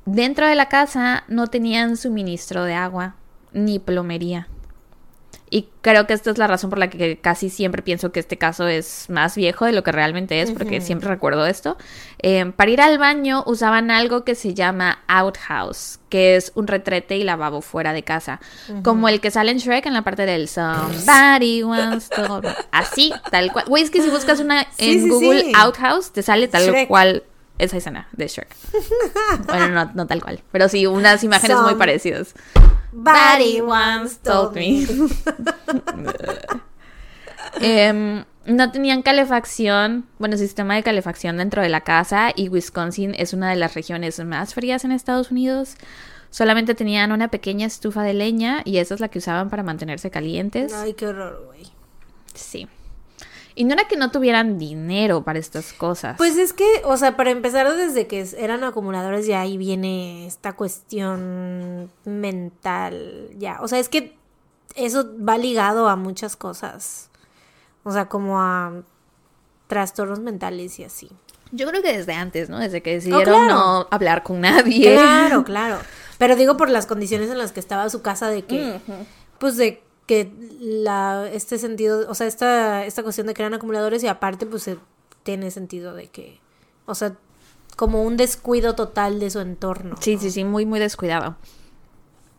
Dentro de la casa no tenían suministro de agua ni plomería. Y creo que esta es la razón por la que casi siempre pienso que este caso es más viejo de lo que realmente es, porque Ujú. siempre recuerdo esto. Eh, para ir al baño usaban algo que se llama outhouse, que es un retrete y lavabo fuera de casa, como el que sale en Shrek en la parte del somebody wants to... Así, tal cual. Güey, es que si buscas una Sí, en sí, Google sí. outhouse, te sale tal Shrek. cual esa escena de Shrek. bueno, no, no tal cual, pero sí unas imágenes muy parecidas. Buddy once told me. Em, no tenían calefacción, bueno, sistema de calefacción dentro de la casa y Wisconsin es una de las regiones más frías en Estados Unidos. Solamente tenían una pequeña estufa de leña y esa es la que usaban para mantenerse calientes. Ay, qué horror, güey. Sí. Y no era que no tuvieran dinero para estas cosas. Pues es que, o sea, para empezar desde que eran acumuladores ya ahí viene esta cuestión mental, ya. O sea, es que eso va ligado a muchas cosas. O sea, como a trastornos mentales y así. yo creo que desde antes, ¿no? Desde que decidieron Oh, claro. no hablar con nadie. Claro, claro. Pero digo por las condiciones en las que estaba su casa de que, pues de que la, este sentido, o sea, esta, esta cuestión de que eran acumuladores y aparte pues se- tiene sentido de que, o sea, como un descuido total de su entorno. Sí, sí, sí, muy, muy descuidado.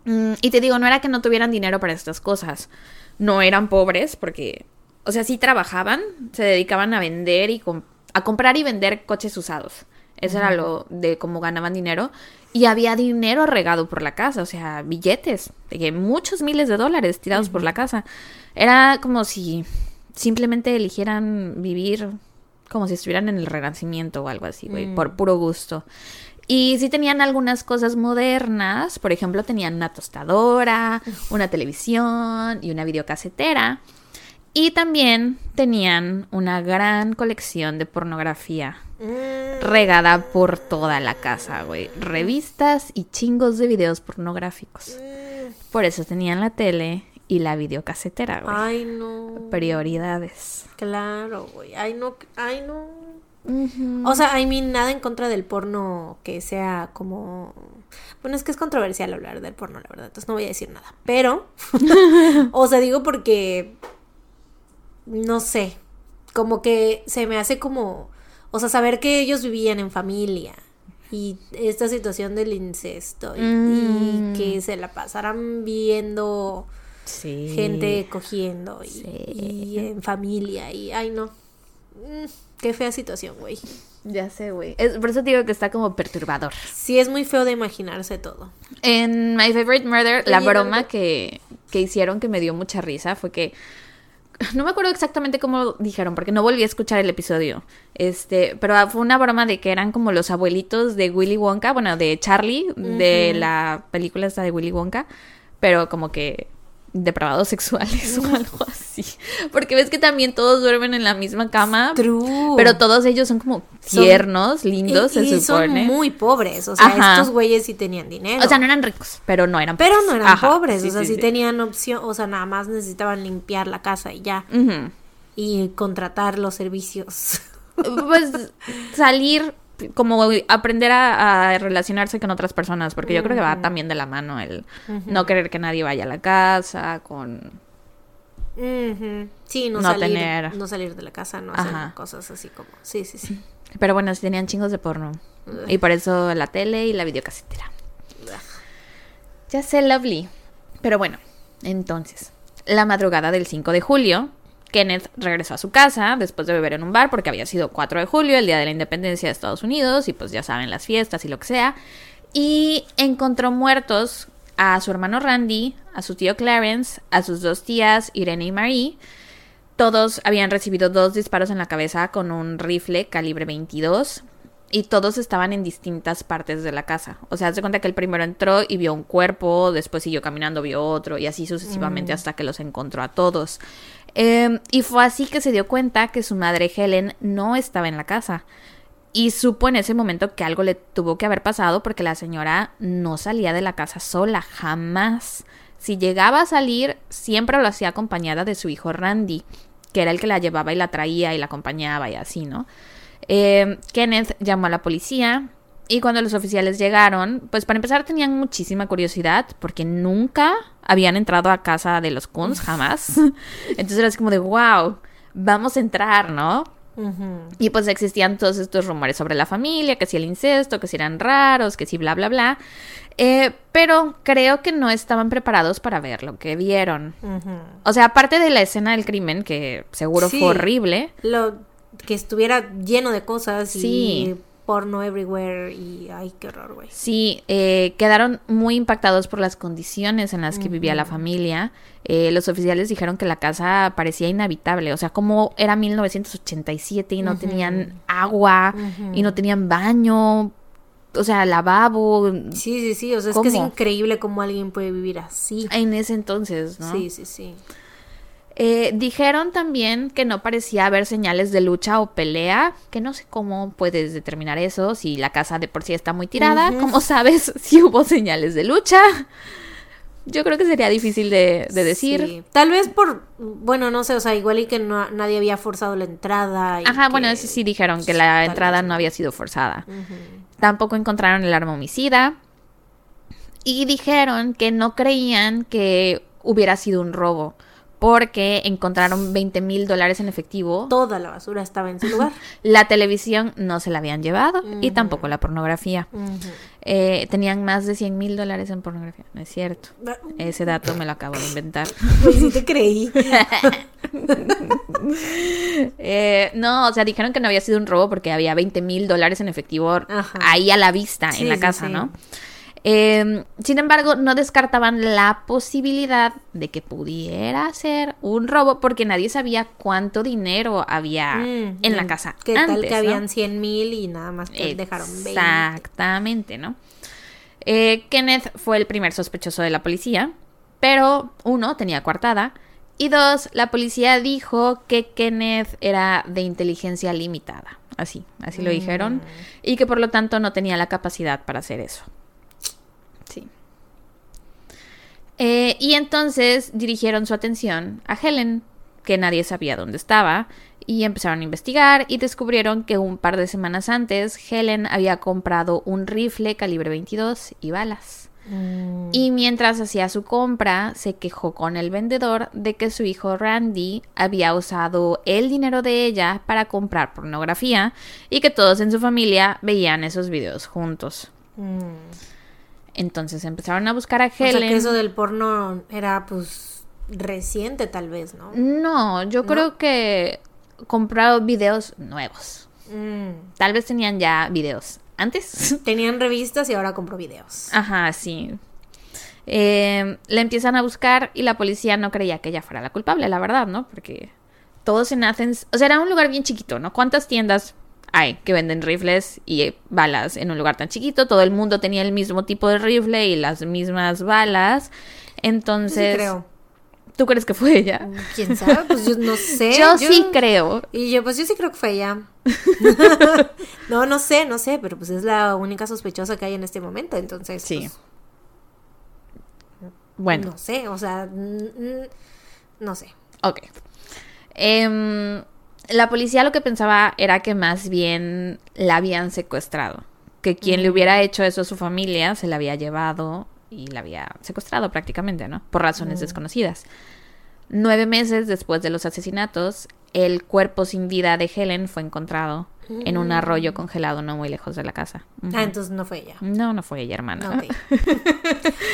Mm, y te digo, no era que no tuvieran dinero para estas cosas. No eran pobres porque, o sea, sí trabajaban, se dedicaban a vender y com- a comprar y vender coches usados. Eso era lo de cómo ganaban dinero. Y había dinero regado por la casa, o sea, billetes, de que muchos miles de dólares tirados por la casa. Era como si simplemente eligieran vivir como si estuvieran en el renacimiento o algo así, güey, por puro gusto. Y sí tenían algunas cosas modernas, por ejemplo, tenían una tostadora, una televisión y una videocasetera. Y también tenían una gran colección de pornografía Mm, regada por toda la casa, güey. Revistas y chingos de videos pornográficos. mm. Por eso tenían la tele y la videocasetera, güey. Ay, no. Prioridades. Claro, güey. Ay, no. Ay, no. O sea, I mean, nada en contra del porno que sea como... Bueno, es que es controversial hablar del porno, la verdad, entonces no voy a decir nada. Pero, o sea, digo porque no sé, como que se me hace como, o sea, saber que ellos vivían en familia y esta situación del incesto y, Mm. y que se la pasaran viendo Sí. gente cogiendo y, Sí. y en familia y ay no Mm, qué fea situación güey Ya sé, güey. Es- Por eso te digo que está como perturbador. sí es muy feo de imaginarse todo En My Favorite Murder, la broma ¿dónde- que, que hicieron que me dio mucha risa fue que. No me acuerdo exactamente cómo dijeron, porque no volví a escuchar el episodio. Este, pero fue una broma de que eran como los abuelitos de Willy Wonka, bueno, de Charlie, de la película esta de Willy Wonka, pero como que depravados sexuales o algo así. Porque ves que también todos duermen en la misma cama, True. pero todos ellos son como Son- tiernos, lindos, y, y se son supone. muy pobres o sea Ajá. estos güeyes sí tenían dinero O sea, no eran ricos, pero no eran pero pobres. no eran Ajá, pobres sí, o sea sí, sí, sí. tenían opción o sea nada más necesitaban limpiar la casa y ya y contratar los servicios Pues salir, como aprender a, a relacionarse con otras personas, porque yo creo que va también de la mano el no querer que nadie vaya a la casa, con... Sí no, No salir tener- no salir de la casa no hacer Ajá. cosas así como sí sí sí Pero bueno, sí tenían chingos de porno. Y por eso la tele y la videocasetera. Ya sé, lovely. Pero bueno, entonces, la madrugada del 5 de julio, Kenneth regresó a su casa después de beber en un bar porque había sido 4 de julio, el día de la independencia de Estados Unidos, y pues ya saben, las fiestas y lo que sea. Y encontró muertos a su hermano Randy, a su tío Clarence, a sus dos tías Irene y Marie. Todos habían recibido dos disparos en la cabeza con un rifle calibre 22 y todos estaban en distintas partes de la casa. O sea, se cuenta que el primero entró y vio un cuerpo, después siguió caminando, vio otro y así sucesivamente hasta que los encontró a todos. Eh, y fue así que se dio cuenta que su madre Helen no estaba en la casa. Y supo en ese momento que algo le tuvo que haber pasado porque la señora no salía de la casa sola, jamás. Si llegaba a salir, siempre lo hacía acompañada de su hijo Randy, que era el que la llevaba y la traía y la acompañaba y así, ¿no? Eh, Kenneth llamó a la policía y cuando los oficiales llegaron, pues para empezar tenían muchísima curiosidad porque nunca habían entrado a casa de los Kunz, jamás. Entonces era así como de, wow, vamos a entrar, ¿no? Y pues existían todos estos rumores sobre la familia, que si el incesto, que si eran raros, que si bla, bla, bla. Eh, pero creo que no estaban preparados para ver lo que vieron. O sea, aparte de la escena del crimen, que seguro Sí. fue horrible. lo que estuviera lleno de cosas Sí. Porno everywhere y ay qué horror güey. Sí, eh, quedaron muy impactados por las condiciones en las que vivía la familia. Eh, los oficiales dijeron que la casa parecía inhabitable, o sea, como era 1987 y no tenían agua y no tenían baño, o sea, lavabo. sí sí sí o sea es que es increíble cómo alguien puede vivir así. En ese entonces, ¿no? sí sí sí Eh, dijeron también que no parecía haber señales de lucha o pelea, que no sé cómo puedes determinar eso, si la casa de por sí está muy tirada, Ujú. ¿cómo sabes si hubo señales de lucha? Yo creo que sería difícil de, de decir. Sí. tal vez por bueno no sé o sea igual y que no, nadie había forzado la entrada y Ajá, bueno, eso sí dijeron que Sí, la tal entrada vez. no había sido forzada. Tampoco encontraron el arma homicida. Y dijeron que no creían que hubiera sido un robo, porque encontraron 20 mil dólares en efectivo. toda la basura estaba en su lugar La televisión no se la habían llevado y tampoco la pornografía. Eh, tenían más de 100 mil dólares en pornografía. No es cierto. Ese dato me lo acabo de inventar. pues sí te creí Eh, no, o sea, dijeron que no había sido un robo porque había 20 mil dólares en efectivo Ajá. ahí a la vista Sí, en la sí, casa, sí. ¿no? Eh, sin embargo, no descartaban la posibilidad de que pudiera ser un robo porque nadie sabía cuánto dinero había Mm, en la mm. casa. qué tal que ¿no? habían 100 mil y nada más que dejaron 20 Exactamente, ¿no? Eh, Kenneth fue el primer sospechoso de la policía, pero uno tenía coartada y dos, la policía dijo que Kenneth era de inteligencia limitada, así, así lo dijeron, y que por lo tanto no tenía la capacidad para hacer eso. Sí. Eh, y entonces dirigieron su atención a Helen, que nadie sabía dónde estaba, y empezaron a investigar y descubrieron que un par de semanas antes Helen había comprado un rifle calibre 22 y balas. Mm. Y mientras hacía su compra, se quejó con el vendedor de que su hijo Randy había usado el dinero de ella para comprar pornografía y que todos en su familia veían esos videos juntos. Mm. Entonces empezaron a buscar a O sea, Helen. que eso del porno era, pues, reciente tal vez, ¿no? No, yo creo que compró videos nuevos. Mm. Tal vez tenían ya videos antes. Tenían revistas y ahora compro videos. Ajá, sí. Eh, la empiezan a buscar y la policía no creía que ella fuera la culpable, la verdad, ¿no? Porque todos en Athens, o sea, era un lugar bien chiquito, ¿no? ¿Cuántas tiendas hay que venden rifles y eh, balas en un lugar tan chiquito? Todo el mundo tenía el mismo tipo de rifle y las mismas balas. Entonces, sí creo. ¿tú crees que fue ella? ¿Quién sabe? Pues yo no sé. Yo sí creo. Y yo, pues yo sí creo que fue ella. no, no sé, no sé, pero pues es la única sospechosa que hay en este momento, entonces. Sí. pues, Bueno, No sé, o sea, mm, mm, no sé. Ok. Em, la policía lo que pensaba era que más bien la habían secuestrado. Que quien le hubiera hecho eso a su familia se la había llevado y la había secuestrado prácticamente, ¿no? Por razones desconocidas. Nueve meses después de los asesinatos, el cuerpo sin vida de Helen fue encontrado en un arroyo congelado no muy lejos de la casa. Ah, entonces no fue ella. No, no fue ella, hermana. Ok.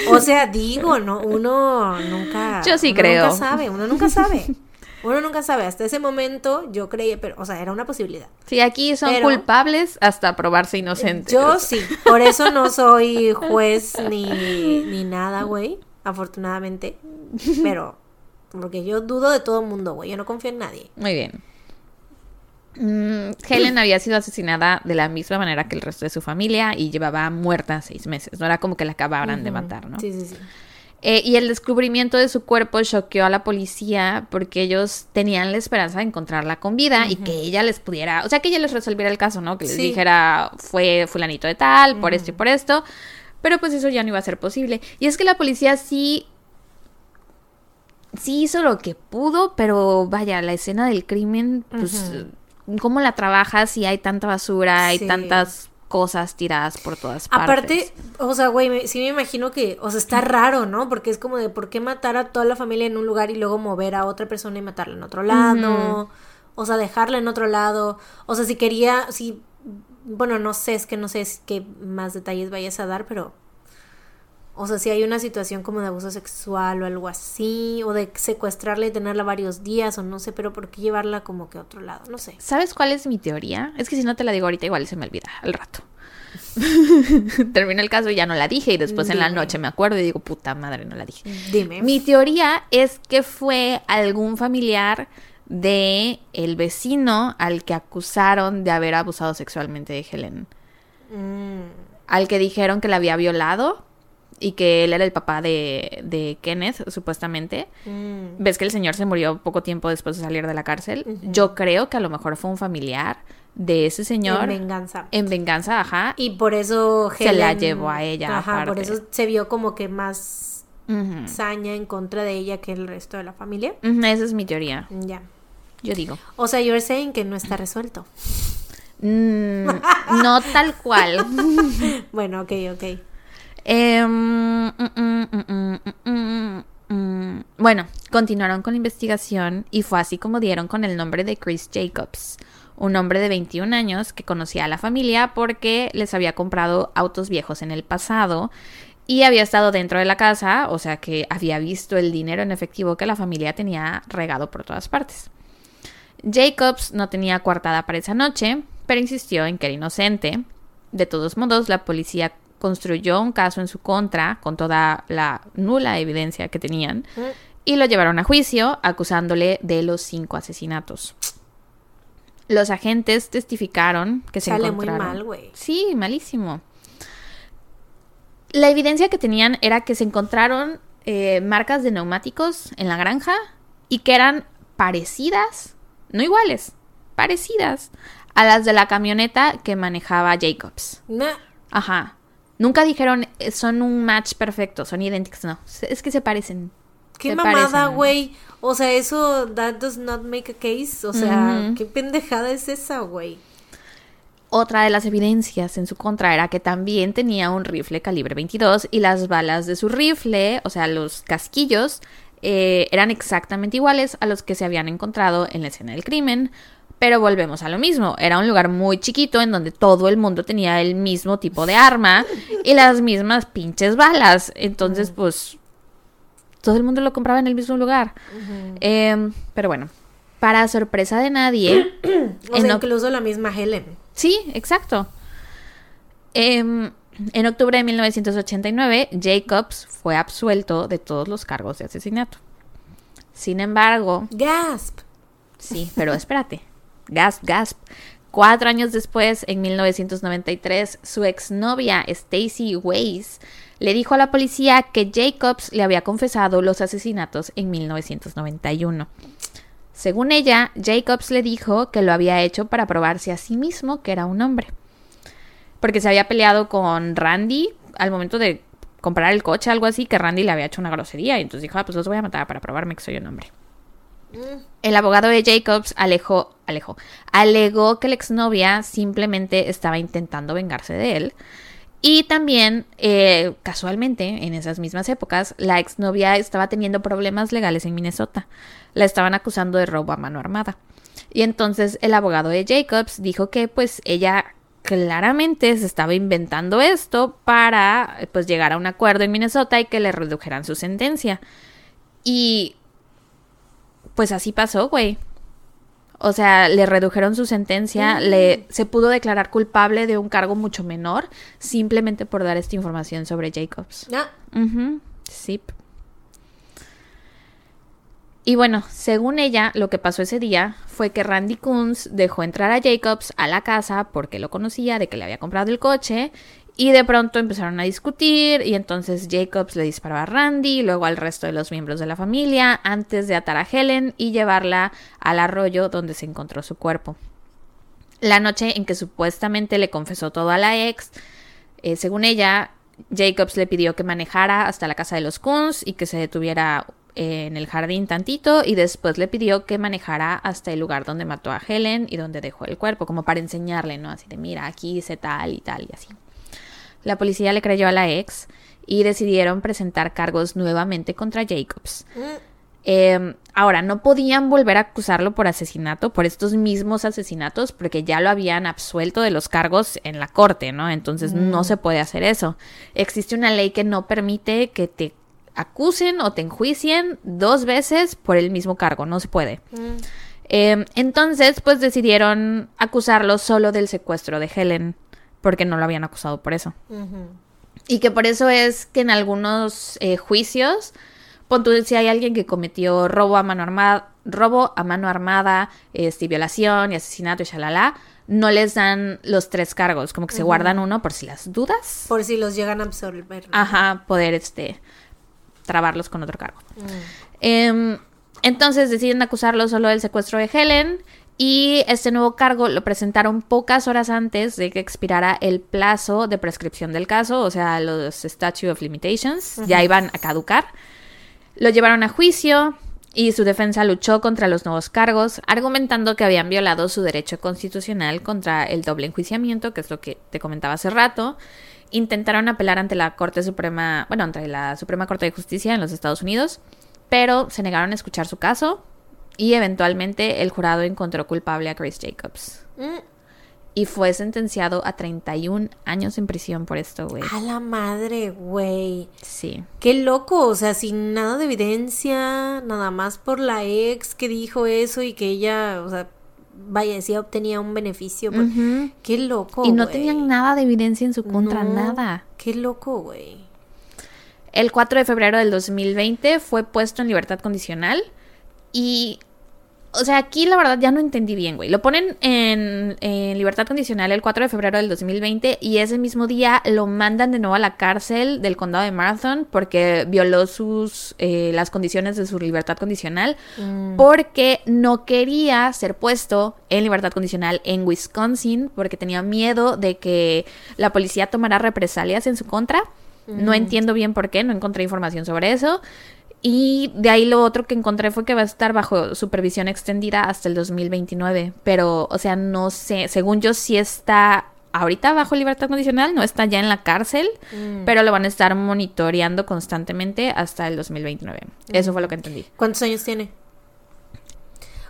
o sea, digo, no, uno nunca. Yo sí uno creo. Nunca sabe, uno nunca sabe. Uno nunca sabe. Hasta ese momento yo creía, pero, o sea, era una posibilidad. Sí, aquí son Pero- culpables hasta probarse inocentes. Yo sí. Por eso no soy juez ni, ni nada, güey. Afortunadamente. Pero, porque yo dudo de todo el mundo, güey. Yo no confío en nadie. Muy bien. Mm, Helen había sido asesinada de la misma manera que el resto de su familia y llevaba muerta seis meses. No era como que la acabaran de matar, ¿no? Sí, sí, sí. Eh, y el descubrimiento de su cuerpo choqueó a la policía porque ellos tenían la esperanza de encontrarla con vida y que ella les pudiera, o sea, que ella les resolviera el caso, ¿no? Que les Sí. dijera, fue fulanito de tal, por esto y por esto. Pero pues eso ya no iba a ser posible. Y es que la policía sí sí hizo lo que pudo, pero vaya, la escena del crimen, pues, ¿cómo la trabajas si hay tanta basura, hay Sí. tantas cosas tiradas por todas partes? Aparte, o sea, güey, sí me imagino que, o sea, está raro, ¿no? Porque es como de, ¿por qué matar a toda la familia en un lugar y luego mover a otra persona y matarla en otro lado? O sea, dejarla en otro lado. O sea, si quería, si, bueno, no sé, es que no sé es qué más detalles vayas a dar, pero, o sea, si hay una situación como de abuso sexual o algo así, o de secuestrarla y tenerla varios días, o no sé, pero ¿por qué llevarla como que a otro lado? No sé. ¿Sabes cuál es mi teoría? Es que si no te la digo ahorita, igual se me olvida al rato. Termina el caso y ya no la dije. Y después en la noche me acuerdo y digo, puta madre, no la dije. Dime. Mi teoría es que fue algún familiar de el vecino al que acusaron de haber abusado sexualmente de Helen. Mm, Al que dijeron que la había violado y que él era el papá de, de Kenneth, supuestamente. mm. Ves que el señor se murió poco tiempo después de salir de la cárcel. Yo creo que a lo mejor fue un familiar de ese señor. En venganza. En venganza, ajá. Y por eso Se la llevó a ella, Ajá, por aparte. eso se vio como que más saña en contra de ella que el resto de la familia. Esa es mi teoría. Ya. Yo digo. O sea, you're saying que no está resuelto. Mm, no tal cual. Bueno, ok, ok. Em, mm, mm, mm. Bueno, continuaron con la investigación y fue así como dieron con el nombre de Chris Jacobs, un hombre de 21 años que conocía a la familia porque les había comprado autos viejos en el pasado y había estado dentro de la casa, o sea que había visto el dinero en efectivo que la familia tenía regado por todas partes. Jacobs no tenía coartada para esa noche, pero insistió en que era inocente. De todos modos, la policía construyó un caso en su contra con toda la nula evidencia que tenían y lo llevaron a juicio acusándole de los cinco asesinatos. Los agentes testificaron que se Sale muy encontraron. mal, güey. Sí, malísimo. La evidencia que tenían era que se encontraron eh, marcas de neumáticos en la granja y que eran parecidas, no iguales, parecidas a las de la camioneta que manejaba Jacobs. Ajá. Nunca dijeron eh, son un match perfecto, son idénticos, no. Es que se parecen. Qué Se mamada, güey. O sea, eso, that does not make a case. O sea, qué pendejada es esa, güey. Otra de las evidencias en su contra era que también tenía un rifle calibre 22 y las balas de su rifle, o sea, los casquillos, eh, eran exactamente iguales a los que se habían encontrado en la escena del crimen. Pero volvemos a lo mismo, era un lugar muy chiquito en donde todo el mundo tenía el mismo tipo de arma y las mismas pinches balas. Entonces, pues, todo el mundo lo compraba en el mismo lugar. Em, pero bueno, para sorpresa de nadie... o sea, incluso la misma Helen. Sí, exacto. Em, en octubre de 1989, Jacobs fue absuelto de todos los cargos de asesinato. Sin embargo... Gasp. Sí, pero espérate. Gasp, gasp. Cuatro años después, en 1993, su exnovia Stacy Weiss le dijo a la policía que Jacobs le había confesado los asesinatos en 1991. Según ella, Jacobs le dijo que lo había hecho para probarse a sí mismo que era un hombre. Porque se había peleado con Randy al momento de comprar el coche, algo así, que Randy le había hecho una grosería. Y entonces dijo, ah, pues los voy a matar para probarme que soy un hombre. Mm. El abogado de Jacobs alejó, alejó, alegó que la exnovia simplemente estaba intentando vengarse de él. Y también, eh, casualmente, en esas mismas épocas, la exnovia estaba teniendo problemas legales en Minnesota la estaban acusando de robo a mano armada. Y entonces el abogado de Jacobs dijo que pues ella claramente se estaba inventando esto para pues llegar a un acuerdo en Minnesota y que le redujeran su sentencia. Y pues así pasó, güey. O sea, le redujeron su sentencia, mm. le se pudo declarar culpable de un cargo mucho menor simplemente por dar esta información sobre Jacobs. Ah. Sí. Y bueno, según ella, lo que pasó ese día fue que Randy Coons dejó entrar a Jacobs a la casa porque lo conocía, de que le había comprado el coche, y de pronto empezaron a discutir y entonces Jacobs le disparó a Randy y luego al resto de los miembros de la familia antes de atar a Helen y llevarla al arroyo donde se encontró su cuerpo. La noche en que supuestamente le confesó todo a la ex, eh, según ella, Jacobs le pidió que manejara hasta la casa de los Coons y que se detuviera en el jardín tantito y después le pidió que manejara hasta el lugar donde mató a Helen y donde dejó el cuerpo, como para enseñarle, ¿no? Así de, mira, aquí hice tal y tal y así. La policía le creyó a la ex y decidieron presentar cargos nuevamente contra Jacobs. Em, ahora, no podían volver a acusarlo por asesinato, por estos mismos asesinatos, porque ya lo habían absuelto de los cargos en la corte, ¿no? Entonces no se puede hacer eso. Existe una ley que no permite que te acusen o te enjuicien dos veces por el mismo cargo, no se puede. Mm. Em, entonces, pues decidieron acusarlo solo del secuestro de Helen, porque no lo habían acusado por eso. Y que por eso es que en algunos eh, juicios, pon si hay alguien que cometió robo a mano armada, robo a mano armada, este, violación y asesinato y shalala, no les dan los tres cargos, como que se guardan uno por si las dudas. Por si los llegan a absorber. Ajá, poder este trabarlos con otro cargo. Em, entonces deciden acusarlo solo del secuestro de Helen y este nuevo cargo lo presentaron pocas horas antes de que expirara el plazo de prescripción del caso, o sea, los Statute of Limitations, ya iban a caducar. Lo llevaron a juicio y su defensa luchó contra los nuevos cargos, argumentando que habían violado su derecho constitucional contra el doble enjuiciamiento, que es lo que te comentaba hace rato, intentaron apelar ante la Corte Suprema, bueno, ante la Suprema Corte de Justicia en los Estados Unidos, pero se negaron a escuchar su caso y eventualmente el jurado encontró culpable a Chris Jacobs. Mm. Y fue sentenciado a 31 años en prisión por esto, güey. A la madre, güey. Sí. Qué loco, o sea, sin nada de evidencia, nada más por la ex que dijo eso y que ella, o sea, vaya, sí obtenía un beneficio. Pues, qué loco. Y no tenían nada de evidencia en su contra, nada. Qué loco, güey. El 4 de febrero del 2020 fue puesto en libertad condicional y o sea, aquí la verdad ya no entendí bien, güey. Lo ponen en, libertad condicional el 4 de febrero del 2020 y ese mismo día lo mandan de nuevo a la cárcel del condado de Marathon porque violó sus eh, las condiciones de su libertad condicional mm. porque no quería ser puesto en libertad condicional en Wisconsin porque tenía miedo de que la policía tomara represalias en su contra. No mm. entiendo bien por qué, no encontré información sobre eso. Y de ahí lo otro que encontré fue que va a estar bajo supervisión extendida hasta el 2029. Pero, o sea, no sé, según yo sí está ahorita bajo libertad condicional, no está ya en la cárcel, Mm. pero lo van a estar monitoreando constantemente hasta el 2029. Eso fue lo que entendí. ¿Cuántos años tiene?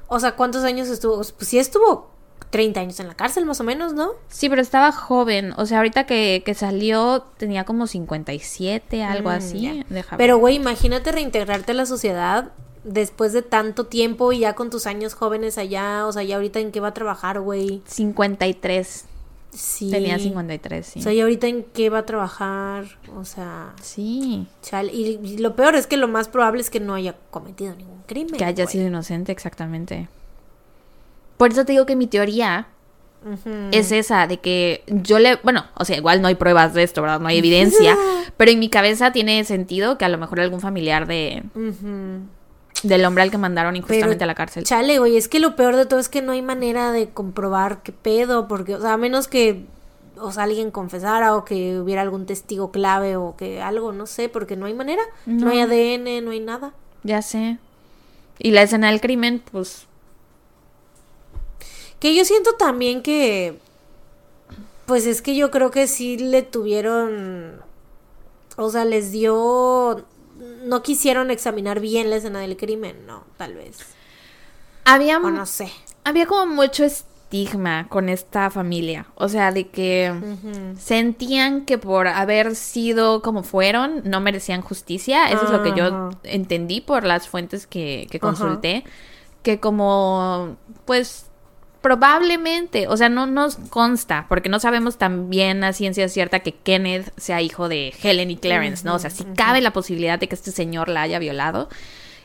O sea, ¿cuántos años estuvo? Pues sí estuvo 30 años en la cárcel, más o menos, ¿no? Sí, pero estaba joven. O sea, ahorita que, que salió tenía como 57, algo Mm, así. ya. Deja Pero, güey, imagínate reintegrarte a la sociedad después de tanto tiempo y ya con tus años jóvenes allá. O sea, ya ahorita en qué va a trabajar, güey. 53. Sí. Tenía 53, sí. O sea, ya ahorita en qué va a trabajar. O sea, Sí. chale. Y, y lo peor es que lo más probable es que no haya cometido ningún crimen. Que haya güey. sido inocente, exactamente. Por eso te digo que mi teoría es esa, de que yo le... Bueno, o sea, igual no hay pruebas de esto, ¿verdad? No hay evidencia. pero en mi cabeza tiene sentido que a lo mejor algún familiar de, del hombre al que mandaron Pero, injustamente a la cárcel. Chale, güey, es que lo peor de todo es que no hay manera de comprobar qué pedo, porque, o sea, a menos que o sea, alguien confesara o que hubiera algún testigo clave o que algo, no sé, porque no hay manera. No, No. hay ADN, no hay nada. Ya sé. Y la escena del crimen, pues... Que yo siento también que, pues es que yo creo que sí le tuvieron, o sea, les dio, no quisieron examinar bien la escena del crimen, no, tal vez. Había, O no sé. había como mucho estigma con esta familia. O sea, de que sentían que por haber sido como fueron, no merecían justicia. Eso es lo que yo entendí por las fuentes que, consulté. Que como, pues, probablemente, o sea, no nos consta, porque no sabemos tan bien a ciencia cierta que Kenneth sea hijo de Helen y Clarence, ¿no? O sea, sí cabe la posibilidad de que este señor la haya violado.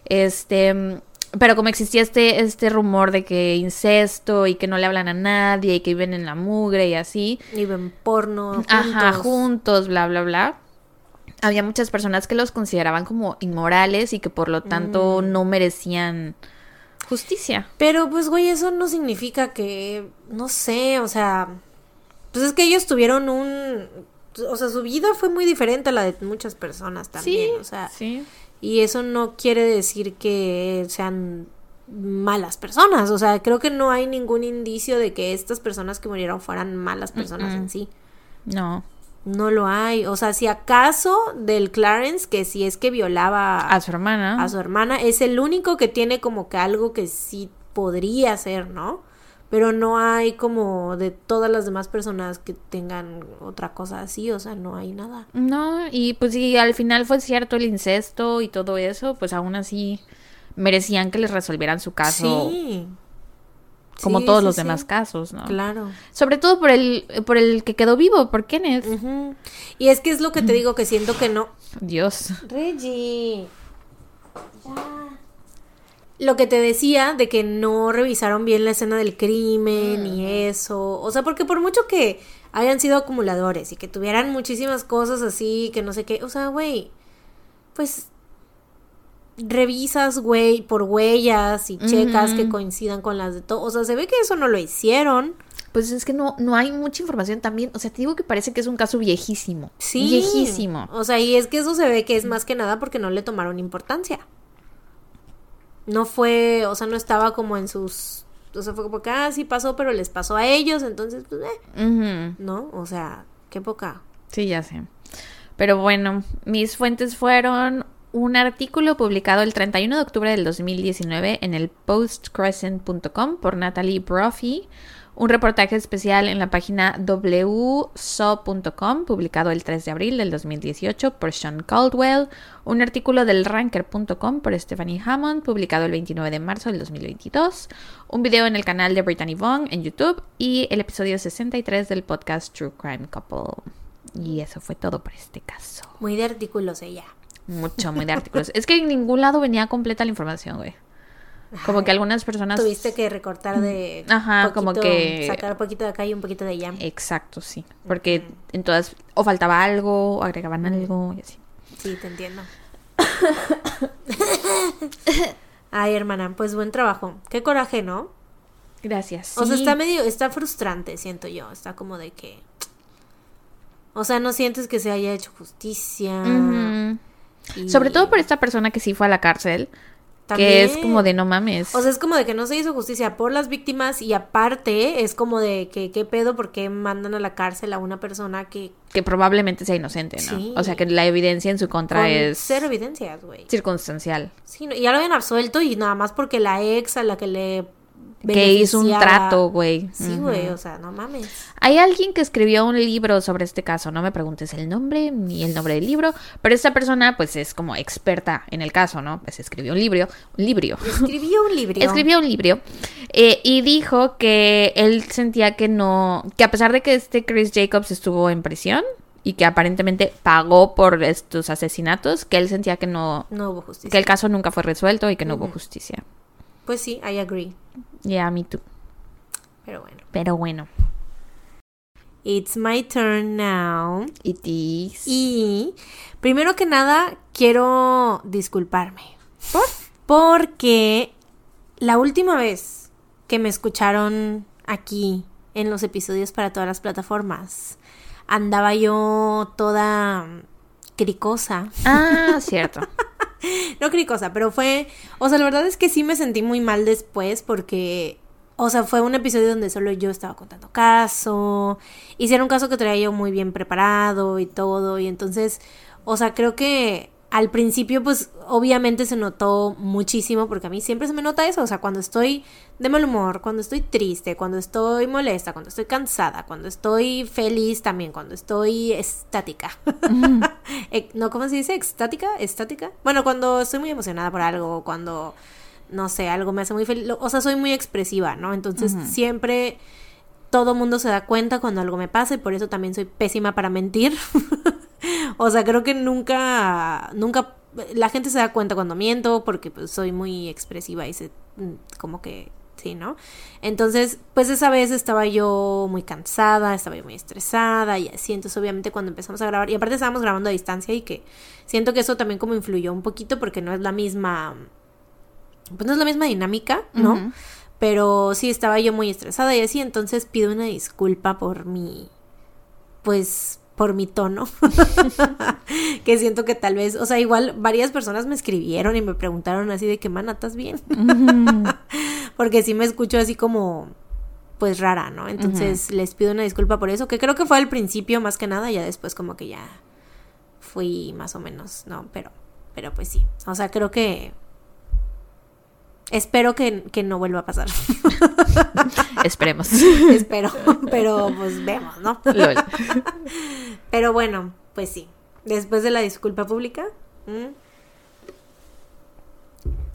Este, pero como existía este, este rumor de que incesto y que no le hablan a nadie y que viven en la mugre y así, Y ven porno. ajá, juntos. juntos, bla, bla, bla. Había muchas personas que los consideraban como inmorales y que por lo tanto Mm. no merecían justicia. Pero pues, güey, eso no significa que, no sé, o sea, pues es que ellos tuvieron un, o sea, su vida fue muy diferente a la de muchas personas también, o sea, sí. y eso no quiere decir que sean malas personas, o sea, creo que no hay ningún indicio de que estas personas que murieron fueran malas personas en sí. No, No lo hay, o sea, si acaso del Clarence, que si es que violaba a su hermana. a su hermana, es el único que tiene como que algo que sí podría ser, ¿no? Pero no hay como de todas las demás personas que tengan otra cosa así, o sea, no hay nada. No, y pues si al final fue cierto el incesto y todo eso, pues aún así merecían que les resolvieran su caso Sí. Como Sí, todos sí, los sí. demás casos, ¿no? Claro. Sobre todo por el por el que quedó vivo, por Kenneth. Ujú. Y es que es lo que te digo, que siento que no. Dios. Reggie. Ya. Lo que te decía de que no revisaron bien la escena del crimen y eso. O sea, porque por mucho que hayan sido acumuladores y que tuvieran muchísimas cosas así, que no sé qué. O sea, güey. Pues revisas, güey, por huellas y checas que coincidan con las de todo. O sea, se ve que eso no lo hicieron. Pues es que no, no hay mucha información también. O sea, te digo que parece que es un caso viejísimo. Sí. Viejísimo. O sea, y es que eso se ve que es más que nada porque no le tomaron importancia. No fue, o sea, no estaba como en sus. O sea, fue como que, ah, sí pasó, pero les pasó a ellos, entonces, pues, eh. ¿no? O sea, qué poca. Sí, ya sé. Pero bueno, mis fuentes fueron un artículo publicado el 31 de octubre del 2019 en el postcrescent.com por Natalie Brophy, un reportaje especial en la página wso.com publicado el 3 de abril del 2018 por Sean Caldwell, un artículo del ranker.com por Stephanie Hammond publicado el 29 de marzo del 2022, un video en el canal de Brittany Vong en YouTube y el episodio 63 del podcast True Crime Couple. Y eso fue todo por este caso. Muy de artículos ella. Mucho, muy de artículos. es que en ningún lado venía completa la información, güey. Como que algunas personas... Tuviste que recortar de. Ajá, como que- Sacar un poquito de acá y un poquito de allá. Exacto, sí. Porque en todas... O faltaba algo, o agregaban algo y así. Sí, te entiendo. Ay, hermana, pues buen trabajo. Qué coraje, ¿no? Gracias. O sea, está medio, está frustrante, siento yo. Está como de que. O sea, no sientes que se haya hecho justicia. Y Sobre todo por esta persona que sí fue a la cárcel, que es como de no mames. O sea, es como de que no se hizo justicia por las víctimas y aparte es como de que qué pedo porque mandan a la cárcel a una persona que que probablemente sea inocente, ¿no? Sí. O sea, que la evidencia en su contra con es cero evidencias, güey. circunstancial. Sí, no, y ya lo habían absuelto y nada más porque la ex a la que le Que hizo un trato, güey. Sí, güey, o sea, no mames. Hay alguien que escribió un libro sobre este caso, no me preguntes el nombre ni el nombre del libro, pero esta persona pues es como experta en el caso, ¿no? Pues escribió un libro, un libro. Escribió un libro. Escribió un libro eh, y dijo que él sentía que no, que a pesar de que este Chris Jacobs estuvo en prisión y que aparentemente pagó por estos asesinatos, que él sentía que no, No hubo justicia. que el caso nunca fue resuelto y que no hubo justicia. Pues sí, I agree. Ya, me too. Pero bueno. Pero bueno. It's my turn now. It is. Y primero que nada, quiero disculparme. ¿Por? Porque la última vez que me escucharon aquí en los episodios para todas las plataformas, andaba yo toda cricosa. Ah, cierto. No cricosa, pero fue. O sea, la verdad es que sí me sentí muy mal después porque. O sea, fue un episodio donde solo yo estaba contando caso. Hicieron un caso que traía yo muy bien preparado y todo. Y entonces, o sea, creo que al principio, pues, obviamente se notó muchísimo, porque a mí siempre se me nota eso. O sea, cuando estoy de mal humor, cuando estoy triste, cuando estoy molesta, cuando estoy cansada, cuando estoy feliz también, cuando estoy estática. Eh, no, ¿cómo se dice? ¿Extática? ¿Estática? Bueno, cuando estoy muy emocionada por algo, cuando, no sé, algo me hace muy feliz. O sea, soy muy expresiva, ¿no? Entonces, siempre todo mundo se da cuenta cuando algo me pasa y por eso también soy pésima para mentir. o sea, creo que nunca, nunca, la gente se da cuenta cuando miento porque pues, soy muy expresiva y se, mm, como que, sí, ¿no? Entonces, pues esa vez estaba yo muy cansada, estaba yo muy estresada y así, entonces obviamente cuando empezamos a grabar, y aparte estábamos grabando a distancia y que siento que eso también como influyó un poquito porque no es la misma, pues no es la misma dinámica, ¿no? Pero sí estaba yo muy estresada y así, entonces pido una disculpa por mi, pues, por mi tono. que siento que tal vez, o sea, igual varias personas me escribieron y me preguntaron así de que, mana, ¿estás bien? Porque sí me escucho así como, pues rara, ¿no? Entonces les pido una disculpa por eso, que creo que fue al principio más que nada, ya después como que ya fui más o menos, ¿no? Pero, pero pues sí, o sea, creo que... Espero que, que no vuelva a pasar. Esperemos. Espero, pero pues vemos, ¿no? Lol. Pero bueno, pues sí. Después de la disculpa pública, ¿m?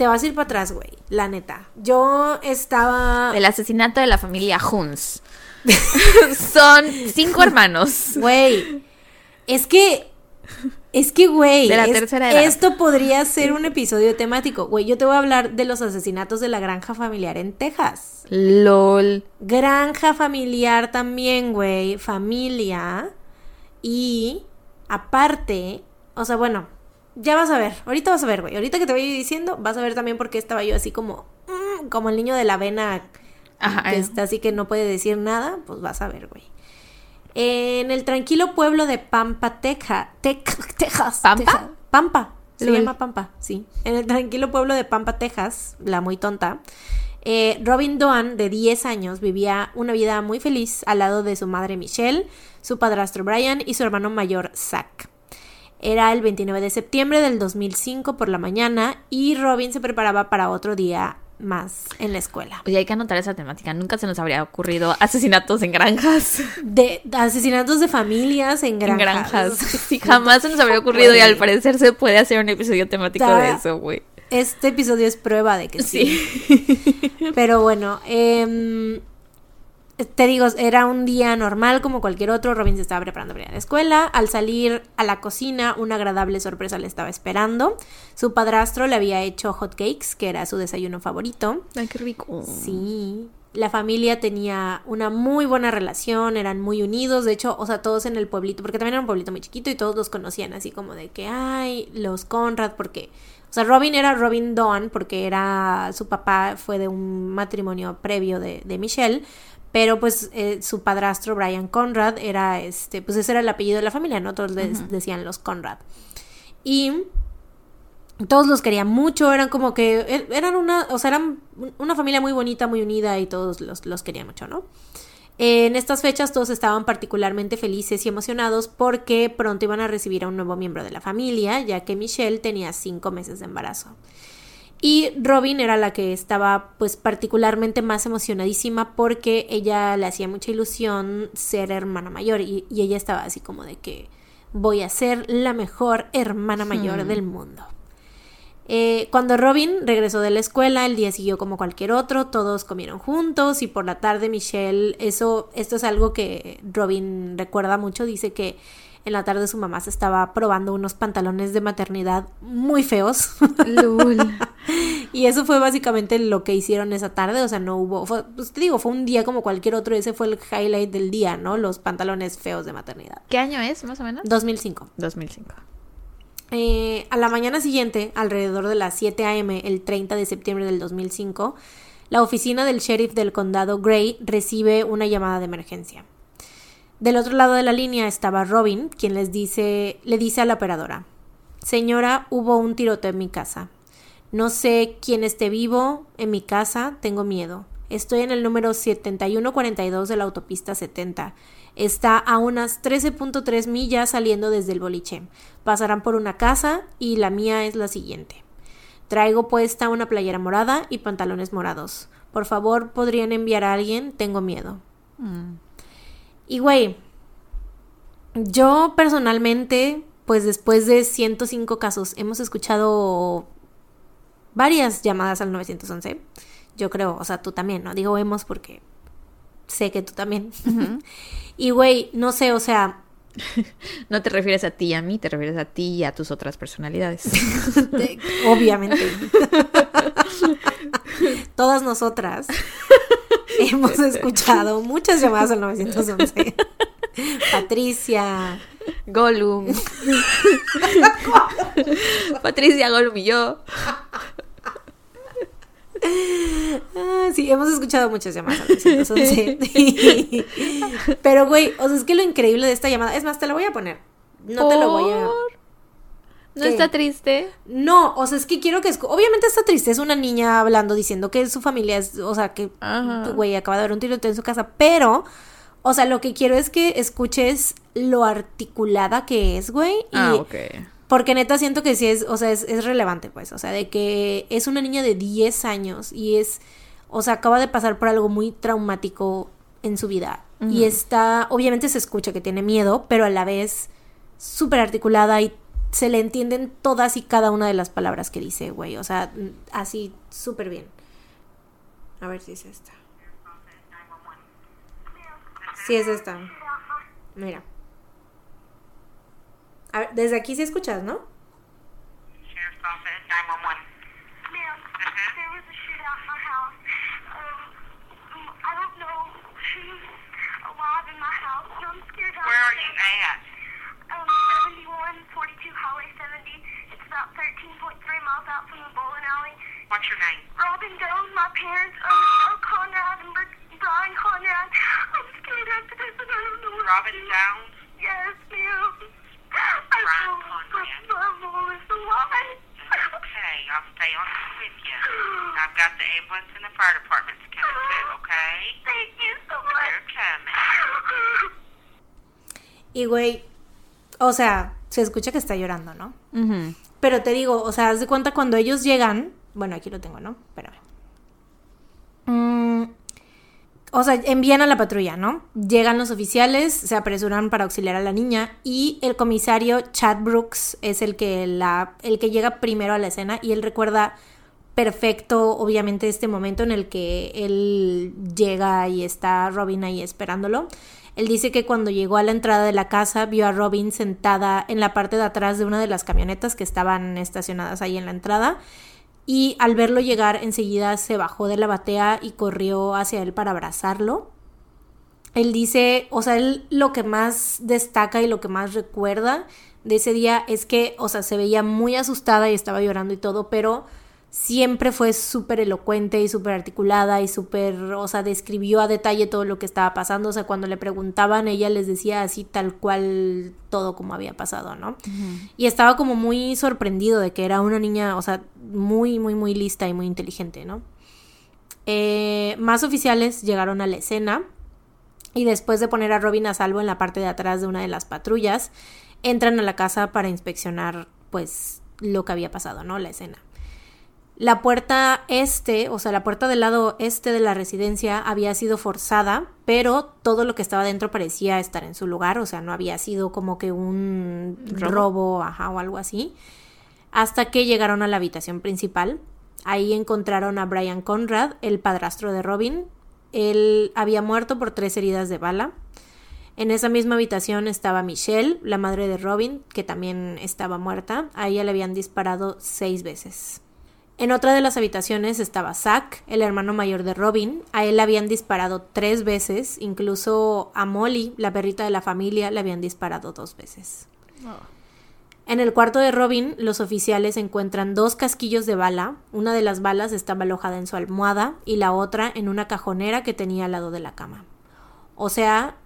te vas a ir para atrás, güey. La neta. Yo estaba. El asesinato de la familia Huns. Son cinco hermanos. Güey. Es que. Es que, güey. De la es- tercera edad. Esto podría ser un episodio temático. Güey, yo te voy a hablar de los asesinatos de la granja familiar en Texas. LOL. Granja familiar también, güey. Familia. Y aparte, o sea, bueno, ya vas a ver. Ahorita vas a ver, güey. Ahorita que te voy diciendo, vas a ver también por qué estaba yo así como, mm, como el niño de la avena Ajá. que está así que no puede decir nada. Pues vas a ver, güey. En el tranquilo pueblo de Pampa, Teja, Texas. ¿Pampa? Pampa. Se llama Pampa, sí. En el tranquilo pueblo de Pampa, Texas, la muy tonta. eh, Robin Doan, de 10 años, vivía una vida muy feliz al lado de su madre Michelle, su padrastro Brian y su hermano mayor Zach. Era el 29 de septiembre del 2005 por la mañana y Robin se preparaba para otro día más en la escuela. Oye, hay que anotar esa temática. Nunca se nos habría ocurrido asesinatos en granjas. De asesinatos de familias en En granjas. granjas. Sí, jamás se nos habría ocurrido y al parecer se puede hacer un episodio temático de eso, güey. Este episodio es prueba de que sí. Sí. Pero bueno, em, te digo, era un día normal como cualquier otro. Robin se estaba preparando para ir a la escuela. Al salir a la cocina, una agradable sorpresa le estaba esperando. Su padrastro le había hecho hot cakes, que era su desayuno favorito. Ay, qué rico. Sí. La familia tenía una muy buena relación, eran muy unidos, de hecho, o sea, todos en el pueblito, porque también era un pueblito muy chiquito y todos los conocían así como de que, ay, los Conrad, porque, o sea, Robin era Robin Dawn, porque era, su papá fue de un matrimonio previo de, de Michelle, pero pues eh, su padrastro Brian Conrad era, este, pues ese era el apellido de la familia, ¿no? Todos les decían los Conrad. Y todos los querían mucho, eran como que, er, eran una, o sea, eran una familia muy bonita, muy unida y todos los, los querían mucho, ¿no? En estas fechas todos estaban particularmente felices y emocionados porque pronto iban a recibir a un nuevo miembro de la familia, ya que Michelle tenía cinco meses de embarazo. Y Robin era la que estaba pues particularmente más emocionadísima porque ella le hacía mucha ilusión ser hermana mayor y, y ella estaba así como de que voy a ser la mejor hermana mayor Hmm. del mundo. Eh, cuando Robin regresó de la escuela, el día siguió como cualquier otro, todos comieron juntos y por la tarde Michelle, eso, esto es algo que Robin recuerda mucho, dice que en la tarde su mamá se estaba probando unos pantalones de maternidad muy feos Lul. y eso fue básicamente lo que hicieron esa tarde, o sea, no hubo, fue, pues te digo, fue un día como cualquier otro, ese fue el highlight del día, ¿no? Los pantalones feos de maternidad. ¿Qué año es, más o menos? 2005. 2005. Eh, a la mañana siguiente, alrededor de las 7 a.m., el 30 de septiembre del 2005, la oficina del sheriff del condado Gray recibe una llamada de emergencia. Del otro lado de la línea estaba Robin, quien les dice, le dice a la operadora: Señora, hubo un tiroteo en mi casa. No sé quién esté vivo en mi casa, tengo miedo. Estoy en el número 7142 de la autopista 70. Está a unas 13.3 millas saliendo desde el boliche. Pasarán por una casa y la mía es la siguiente. Traigo puesta una playera morada y pantalones morados. Por favor, ¿podrían enviar a alguien? Tengo miedo. Mm. Y güey, yo personalmente, pues después de 105 casos, hemos escuchado varias llamadas al 911. Yo creo, o sea, tú también, ¿no? Digo hemos porque sé que tú también. y güey, no sé, o sea, No te refieres a ti y a mí, te refieres a ti y a tus otras personalidades. de- obviamente. Todas nosotras hemos escuchado muchas llamadas al 911. Patricia, Gollum. Patricia Gollum y yo. Ah, sí, hemos escuchado muchas llamadas al 911. Pero, güey, o sea, es que lo increíble de esta llamada, es más, te lo voy a poner. No te lo voy a... ¿No ¿Qué? está triste? No, o sea, es que quiero que... escu- Obviamente está triste, es una niña hablando, diciendo que su familia es... O sea, que, güey, acaba de haber un tiroteo en su casa, pero... O sea, lo que quiero es que escuches lo articulada que es, güey. Y Ah, ok. Porque neta siento que sí es, o sea, es, es relevante, pues. O sea, de que es una niña de 10 años y es, o sea, acaba de pasar por algo muy traumático en su vida. Y está, obviamente se escucha que tiene miedo, pero a la vez súper articulada y se le entienden todas y cada una de las palabras que dice, güey. O sea, así súper bien. A ver si es esta. Sí es esta. Mira. A ver, desde aquí sí escuchas, ¿no? Sheriff's Office, 911. Ma'am, out from the bowling alley. What's your name? Robin Doe, my parents, um, Joe Conrad and Bri- Brian Conrad. I'm scared after this, and I don't know what Robin to do. Downs? Yes, ma'am. I Brian know Conrad. my mom is alive. Okay, I'll stay on with you. I've got the ambulance and the fire departments coming too, okay? Thank you so much. They're much. coming. Y güey, o sea, se escucha que está llorando, ¿no? Ujú. Pero te digo, o sea, haz de cuenta cuando ellos llegan. Bueno, aquí lo tengo, ¿no? Espérame. Mm, o sea, envían a la patrulla, ¿no? Llegan los oficiales, se apresuran para auxiliar a la niña y el comisario Chad Brooks es el que la el que llega primero a la escena y él recuerda perfecto, obviamente, este momento en el que él llega y está Robin ahí esperándolo. Él dice que cuando llegó a la entrada de la casa vio a Robin sentada en la parte de atrás de una de las camionetas que estaban estacionadas ahí en la entrada y al verlo llegar enseguida se bajó de la batea y corrió hacia él para abrazarlo. Él dice, o sea, él lo que más destaca y lo que más recuerda de ese día es que, o sea, se veía muy asustada y estaba llorando y todo, pero siempre fue súper elocuente y súper articulada y súper, o sea, describió a detalle todo lo que estaba pasando. O sea, cuando le preguntaban, ella les decía así tal cual todo como había pasado, ¿no? Y estaba como muy sorprendido de que era una niña, o sea, muy, muy, muy lista y muy inteligente, ¿no? Eh, más oficiales llegaron a la escena y después de poner a Robin a salvo en la parte de atrás de una de las patrullas, entran a la casa para inspeccionar, pues, lo que había pasado, ¿no? La escena. La puerta este, o sea, la puerta del lado este de la residencia había sido forzada, pero todo lo que estaba dentro parecía estar en su lugar, o sea, no había sido como que un robo, ajá, o algo así. Hasta que llegaron a la habitación principal. Ahí encontraron a Brian Conrad, el padrastro de Robin. Él había muerto por tres heridas de bala. En esa misma habitación estaba Michelle, la madre de Robin, que también estaba muerta. A ella le habían disparado seis veces. En otra de las habitaciones estaba Zack, el hermano mayor de Robin. A él le habían disparado tres veces, incluso a Molly, la perrita de la familia, le habían disparado dos veces. En el cuarto de Robin, los oficiales encuentran dos casquillos de bala. Una de las balas estaba alojada en su almohada y la otra en una cajonera que tenía al lado de la cama. O sea,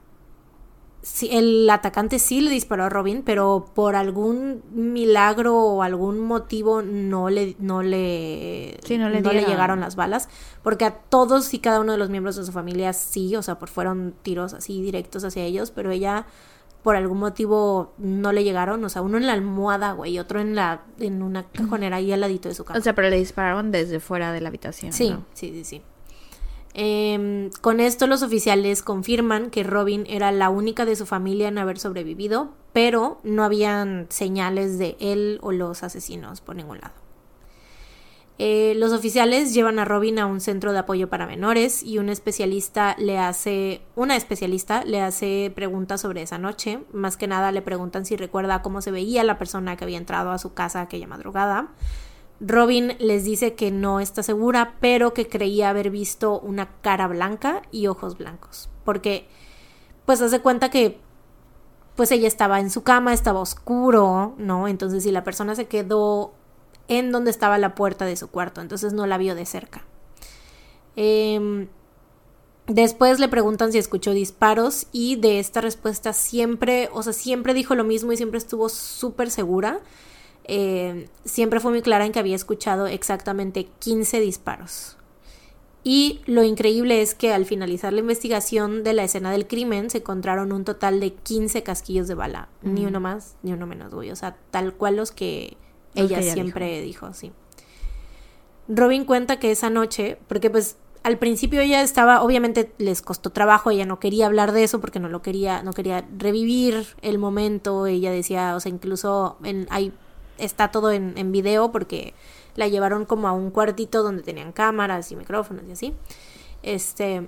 sí, el atacante sí le disparó a Robin, pero por algún milagro o algún motivo no le, no le, Sí, no le no le dieron. llegaron las balas, porque a todos y cada uno de los miembros de su familia sí, o sea, por fueron tiros así directos hacia ellos, pero ella por algún motivo no le llegaron, o sea, uno en la almohada, güey, y otro en la en una cajonera ahí al ladito de su cama. O sea, pero le dispararon desde fuera de la habitación. Sí, ¿no? sí, sí, sí. Em, con esto los oficiales confirman que Robin era la única de su familia en haber sobrevivido, pero no habían señales de él o los asesinos por ningún lado. Eh, los oficiales llevan a Robin a un centro de apoyo para menores y un especialista le hace, una especialista le hace preguntas sobre esa noche. Más que nada le preguntan si recuerda cómo se veía la persona que había entrado a su casa aquella madrugada. Robin les dice que no está segura, pero que creía haber visto una cara blanca y ojos blancos. Porque, pues, hace cuenta que, pues, ella estaba en su cama, estaba oscuro, ¿no? Entonces, si la persona se quedó en donde estaba la puerta de su cuarto, entonces no la vio de cerca. Em, Después le preguntan si escuchó disparos y de esta respuesta siempre, o sea, siempre dijo lo mismo y siempre estuvo súper segura. Eh, siempre fue muy clara en que había escuchado exactamente 15 disparos. Y lo increíble es que al finalizar la investigación de la escena del crimen se encontraron un total de 15 casquillos de bala. Ni uno más, ni uno menos, güey. O sea, tal cual los que Los ella que ella siempre dijo, sí. Robin cuenta que esa noche, porque pues al principio ella estaba, obviamente les costó trabajo, ella no quería hablar de eso porque no lo quería, no quería revivir el momento, ella decía, o sea, incluso en, hay, está todo en, en video porque la llevaron como a un cuartito donde tenían cámaras y micrófonos y así. Este,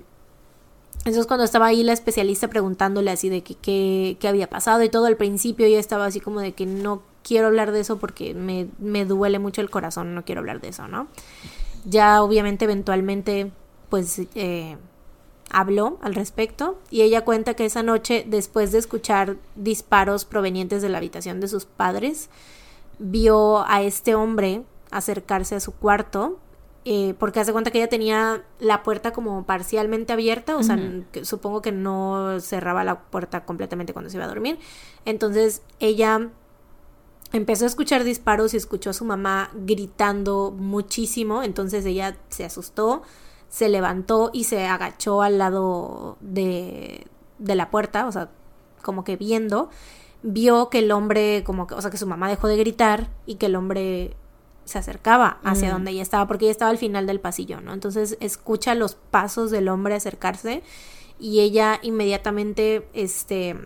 entonces cuando estaba ahí la especialista preguntándole así de que qué qué había pasado y todo al principio ella estaba así como de que no quiero hablar de eso porque me, me duele mucho el corazón, no quiero hablar de eso, ¿no? Ya obviamente eventualmente pues eh, habló al respecto y ella cuenta que esa noche después de escuchar disparos provenientes de la habitación de sus padres vio a este hombre acercarse a su cuarto eh, porque hace cuenta que ella tenía la puerta como parcialmente abierta, o sea, supongo que no cerraba la puerta completamente cuando se iba a dormir. Entonces ella empezó a escuchar disparos y escuchó a su mamá gritando muchísimo, entonces ella se asustó, se levantó y se agachó al lado de, de la puerta, o sea, como que viendo, vio que el hombre, como que, o sea, que su mamá dejó de gritar y que el hombre se acercaba hacia Mm. donde ella estaba, porque ella estaba al final del pasillo, ¿no? Entonces escucha los pasos del hombre acercarse y ella inmediatamente, este,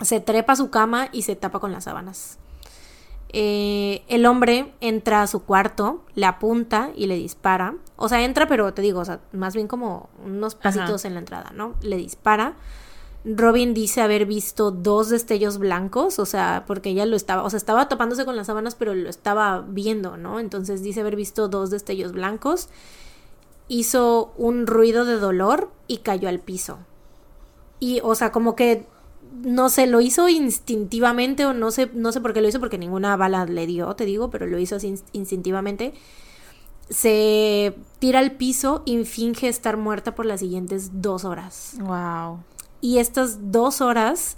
se trepa a su cama y se tapa con las sábanas. Eh, el hombre entra a su cuarto, le apunta y le dispara. O sea, entra, pero te digo, o sea, más bien como unos pasitos en la entrada, ¿no? Le dispara. Robin dice haber visto dos destellos blancos, o sea, porque ella lo estaba, o sea, estaba tapándose con las sábanas, pero lo estaba viendo, ¿no? Entonces dice haber visto dos destellos blancos. Hizo un ruido de dolor y cayó al piso. Y, o sea, como que no sé, lo hizo instintivamente o no sé, no sé por qué lo hizo, porque ninguna bala le dio, te digo, pero lo hizo así ins- instintivamente. Se tira al piso y finge estar muerta por las siguientes dos horas. Wow. Y estas dos horas,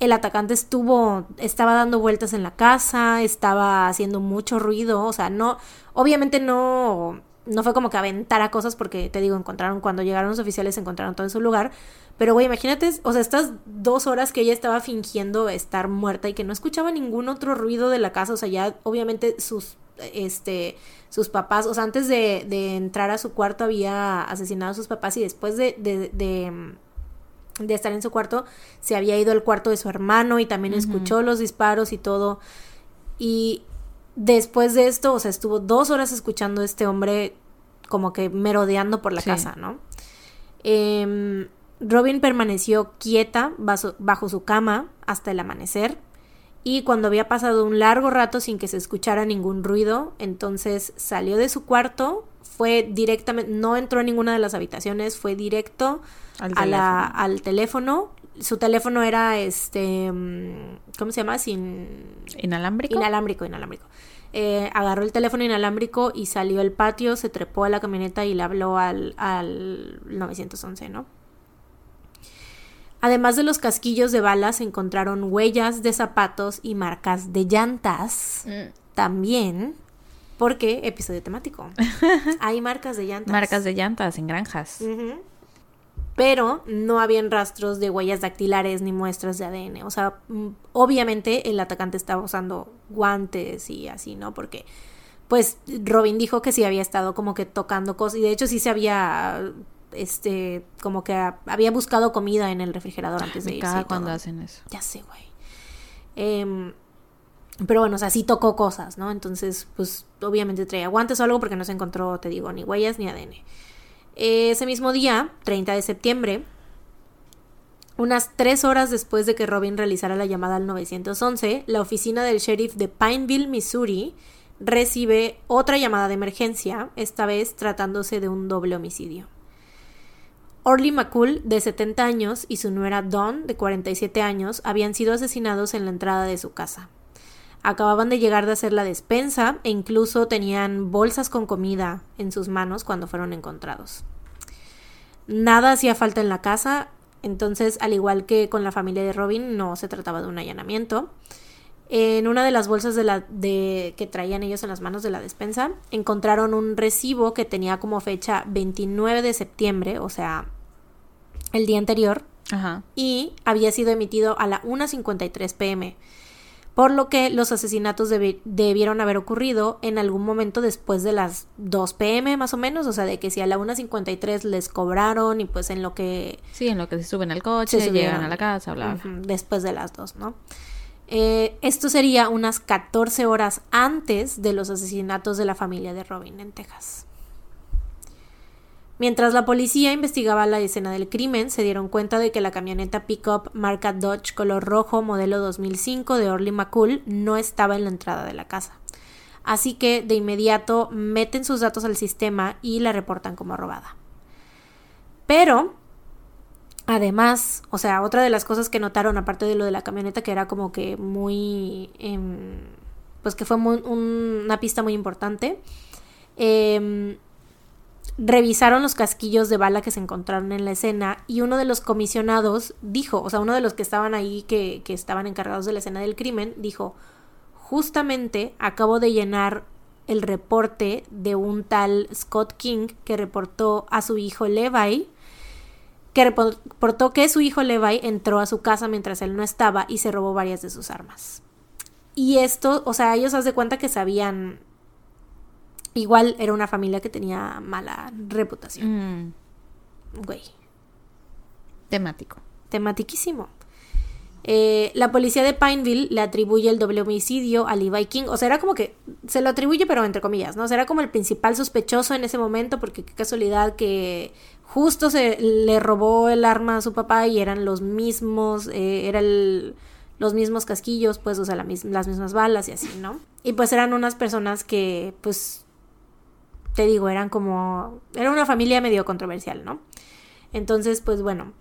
el atacante estuvo, estaba dando vueltas en la casa, estaba haciendo mucho ruido, o sea, no, obviamente no, no fue como que aventara cosas porque, te digo, encontraron, cuando llegaron los oficiales encontraron todo en su lugar, pero güey, imagínate, o sea, estas dos horas que ella estaba fingiendo estar muerta y que no escuchaba ningún otro ruido de la casa, o sea, ya obviamente sus, este, sus papás, o sea, antes de, de entrar a su cuarto había asesinado a sus papás y después de, de, de de estar en su cuarto, se había ido al cuarto de su hermano y también escuchó los disparos y todo. Y después de esto, o sea, estuvo dos horas escuchando a este hombre como que merodeando por la Sí. casa, ¿no? Em, Robin permaneció quieta bajo, bajo su cama hasta el amanecer y cuando había pasado un largo rato sin que se escuchara ningún ruido, entonces salió de su cuarto, fue directamente, no entró en ninguna de las habitaciones, fue directo Al a la- teléfono. al teléfono. Su teléfono era este, mm, ¿cómo se llama? Sin ¿Inalámbrico? inalámbrico, inalámbrico. Eh, agarró el teléfono inalámbrico y salió al patio, se trepó a la camioneta y le habló al, al 911, ¿no? Además de los casquillos de balas, encontraron huellas de zapatos y marcas de llantas. Mm. También, porque episodio temático. Hay marcas de llantas. Marcas de llantas en granjas. Pero no habían rastros de huellas dactilares ni muestras de ADN. O sea, mm, obviamente el atacante estaba usando guantes y así, ¿no? Porque, pues, Robin dijo que sí había estado como que tocando cosas. Y de hecho sí se había, este, como que había buscado comida en el refrigerador antes de Me irse. cuando hacen eso. Ya sé, güey. Em, pero bueno, o sea, sí tocó cosas, ¿no? Entonces, pues obviamente traía guantes o algo porque no se encontró, te digo, ni huellas ni ADN. Ese mismo día, 30 de septiembre, unas tres horas después de que Robin realizara la llamada al 911, la oficina del sheriff de Pineville, Missouri, recibe otra llamada de emergencia, esta vez tratándose de un doble homicidio. Orly McCool, de 70 años, y su nuera Dawn, de 47 años, habían sido asesinados en la entrada de su casa. Acababan de llegar de hacer la despensa e incluso tenían bolsas con comida en sus manos cuando fueron encontrados. Nada hacía falta en la casa, entonces, al igual que con la familia de Robin, no se trataba de un allanamiento. En una de las bolsas de la, que traían ellos en las manos de la despensa, encontraron un recibo que tenía como fecha 29 de septiembre, o sea, el día anterior, Ajá. y había sido emitido a la 1.53 pm, por lo que los asesinatos debi- debieron haber ocurrido en algún momento después de las 2 pm más o menos, o sea, de que si a la 1.53 les cobraron y pues en lo que Sí, en lo que se suben al coche, se llegan a la casa, bla, bla. Ujú, después de las 2, ¿no? Eh, esto sería unas 14 horas antes de los asesinatos de la familia de Robin en Texas. Mientras la policía investigaba la escena del crimen, se dieron cuenta de que la camioneta pickup marca Dodge color rojo modelo 2005 de Orly McCool no estaba en la entrada de la casa. Así que de inmediato meten sus datos al sistema y la reportan como robada. Pero Además, o sea, otra de las cosas que notaron, aparte de lo de la camioneta, que era como que muy, em, pues que fue un- una pista muy importante, em, revisaron los casquillos de bala que se encontraron en la escena y uno de los comisionados dijo, o sea, uno de los que estaban ahí, que, que estaban encargados de la escena del crimen, dijo, justamente acabo de llenar el reporte de un tal Scott King que reportó a su hijo Levi que reportó que su hijo Levi entró a su casa mientras él no estaba y se robó varias de sus armas. Y esto, o sea, ellos haz de cuenta que sabían. Igual era una familia que tenía mala reputación. Mm, Güey, temático. tematiquísimo. Eh, la policía de Pineville le atribuye el doble homicidio a Levi King. O sea, era como que se lo atribuye, pero entre comillas, ¿no? O sea, era como el principal sospechoso en ese momento, porque qué casualidad que justo se le robó el arma a su papá y eran los mismos, eh, era el- los mismos casquillos, pues, o sea, la mis- las mismas balas y así, ¿no? Y pues eran unas personas que, pues, te digo, eran como, era una familia medio controversial, ¿no? Entonces, pues bueno.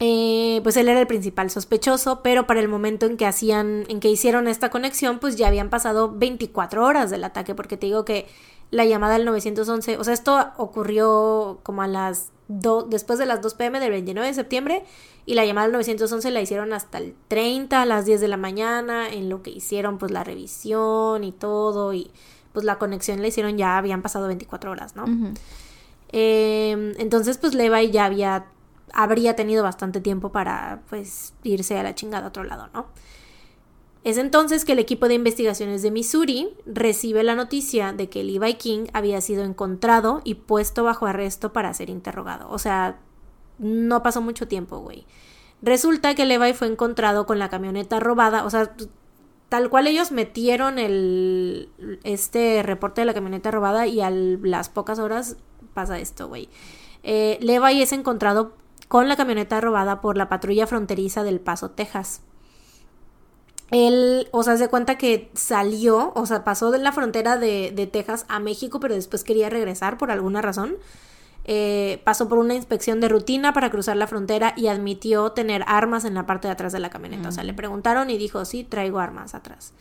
eh, pues él era el principal sospechoso, pero para el momento en que hacían, en que hicieron esta conexión, pues ya habían pasado 24 horas del ataque, porque te digo que la llamada del 911, o sea, esto ocurrió como a las do, después de las 2 pm del 29 de septiembre y la llamada del 911 la hicieron hasta el 30 a las 10 de la mañana, en lo que hicieron pues la revisión y todo y pues la conexión la hicieron ya habían pasado 24 horas, ¿no? Eh, entonces pues Levi ya había habría tenido bastante tiempo para pues irse a la chingada a otro lado, ¿no? Es entonces que el equipo de investigaciones de Missouri recibe la noticia de que Levi King había sido encontrado y puesto bajo arresto para ser interrogado. O sea, no pasó mucho tiempo, güey. Resulta que Levi fue encontrado con la camioneta robada, o sea, tal cual ellos metieron el este reporte de la camioneta robada y a las pocas horas pasa esto, güey. Eh, Levi es encontrado con la camioneta robada por la patrulla fronteriza del Paso, Texas. Él, o sea, se cuenta que salió, o sea, pasó de la frontera de, de Texas a México, pero después quería regresar por alguna razón. Eh, pasó por una inspección de rutina para cruzar la frontera y admitió tener armas en la parte de atrás de la camioneta. O sea, le preguntaron y dijo, sí, traigo armas atrás.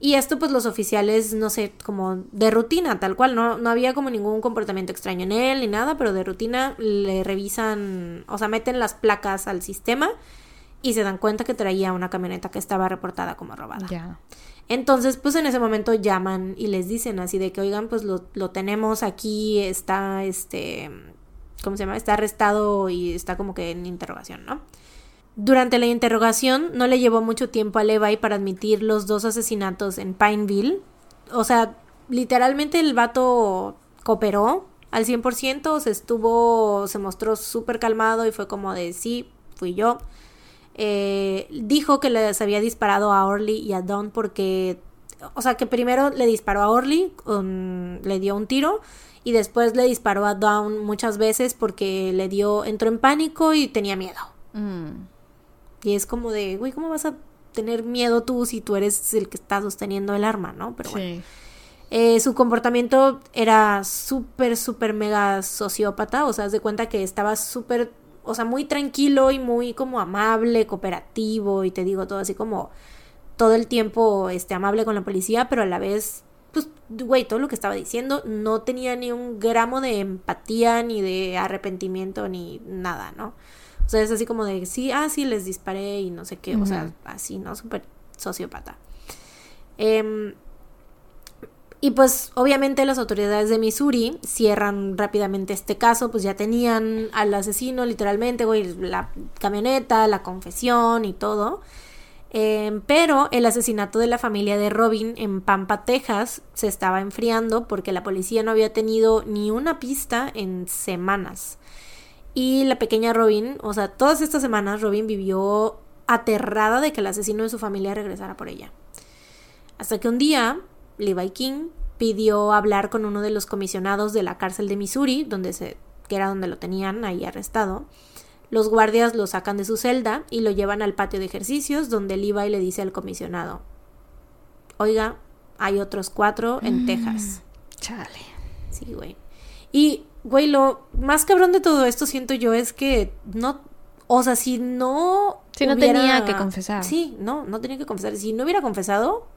Y esto pues los oficiales, no sé, como de rutina, tal cual, no, no había como ningún comportamiento extraño en él ni nada, pero de rutina le revisan, o sea, meten las placas al sistema y se dan cuenta que traía una camioneta que estaba reportada como robada. Ya. Entonces, pues en ese momento llaman y les dicen así de que, oigan, pues lo, lo tenemos aquí, está, este, ¿cómo se llama? Está arrestado y está como que en interrogación, ¿no? Durante la interrogación no le llevó mucho tiempo a Levi para admitir los dos asesinatos en Pineville. O sea, literalmente el vato cooperó al 100%, se estuvo, se mostró súper calmado y fue como de sí, fui yo. Eh, dijo que les había disparado a Orly y a Don porque, o sea, que primero le disparó a Orly, um, le dio un tiro y después le disparó a Don muchas veces porque le dio, entró en pánico y tenía miedo. Mm. Y es como de, güey, ¿cómo vas a tener miedo tú si tú eres el que está sosteniendo el arma, ¿no? Pero bueno. Sí. Eh, su comportamiento era súper, súper mega sociópata. O sea, haz de cuenta que estaba súper, o sea, muy tranquilo y muy como amable, cooperativo. Y te digo todo así como todo el tiempo este, amable con la policía, pero a la vez, pues, güey, todo lo que estaba diciendo no tenía ni un gramo de empatía, ni de arrepentimiento, ni nada, ¿no? O sea, es así como de, sí, ah, sí, les disparé y no sé qué, o sea, así, ¿no? Súper sociópata. Em, y pues obviamente las autoridades de Missouri cierran rápidamente este caso, pues ya tenían al asesino literalmente, güey, la camioneta, la confesión y todo. Eh, pero el asesinato de la familia de Robin en Pampa, Texas, se estaba enfriando porque la policía no había tenido ni una pista en semanas. Y la pequeña Robin, o sea, todas estas semanas Robin vivió aterrada de que el asesino de su familia regresara por ella. Hasta que un día Levi King pidió hablar con uno de los comisionados de la cárcel de Missouri, donde se, que era donde lo tenían ahí arrestado. Los guardias lo sacan de su celda y lo llevan al patio de ejercicios, donde Levi le dice al comisionado, oiga, hay otros cuatro en Texas. Chale. Sí, güey. Y, güey, lo más cabrón de todo esto siento yo es que no, o sea, si no... Sí, no tenía que confesar. Sí, no, no tenía que confesar. Si no hubiera confesado,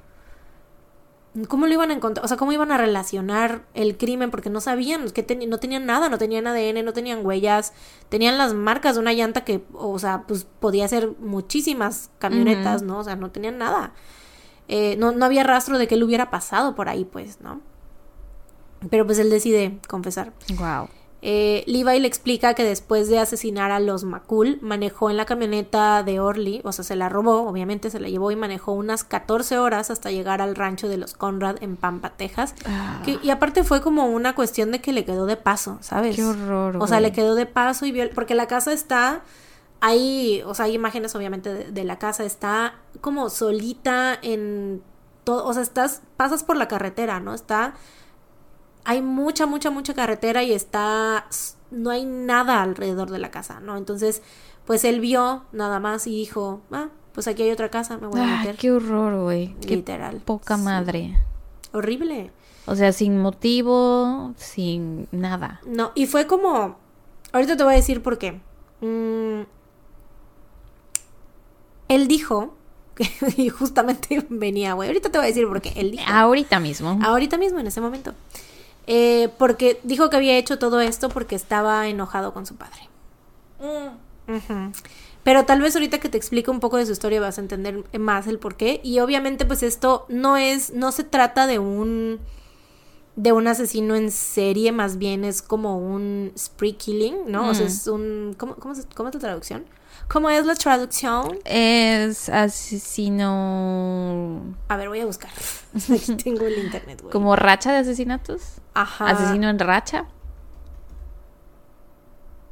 ¿cómo lo iban a encontrar? O sea, ¿cómo iban a relacionar el crimen? Porque no sabían, que ten- no tenían nada, no tenían ADN, no tenían huellas, tenían las marcas de una llanta que, o sea, pues podía ser muchísimas camionetas, ¿no? O sea, no tenían nada. Eh, no, no había rastro de que él hubiera pasado por ahí, pues, ¿no? Pero pues él decide confesar. Wow. Eh, Levi le explica que después de asesinar a los McCool, manejó en la camioneta de Orly, o sea, se la robó, obviamente se la llevó y manejó unas 14 horas hasta llegar al rancho de los Conrad en Pampa, Texas. Ah. Que- y aparte fue como una cuestión de que le quedó de paso, ¿sabes? Qué horror, O sea, güey. le quedó de paso y vio, porque la casa está ahí, o sea, hay imágenes obviamente de, de la casa, está como solita en todo, o sea, estás, pasas por la carretera, ¿no? Está hay mucha, mucha, mucha carretera y está, no hay nada alrededor de la casa, ¿no? Entonces, pues él vio nada más y dijo, ah, pues aquí hay otra casa, me voy a meter. qué horror, güey. Qué Literal. poca Sí. madre. Horrible. O sea, sin motivo, sin nada. No, y fue como, ahorita te voy a decir por qué. Mm, Él dijo, y justamente venía, güey, ahorita te voy a decir por qué. Él dijo, Ahorita mismo. ahorita mismo, en ese momento. Eh, porque dijo que había hecho todo esto porque estaba enojado con su padre. Ujú. Pero tal vez ahorita que te explique un poco de su historia vas a entender más el por qué. Y obviamente, pues esto no es, no se trata de un de un asesino en serie, más bien es como un spree killing, ¿no? O sea, Mm. es un. ¿cómo, cómo, es- cómo es la traducción? ¿Cómo es la traducción? Es asesino. A ver, voy a buscar. Aquí tengo el internet, güey. Como racha de asesinatos. Ajá. Asesino en racha.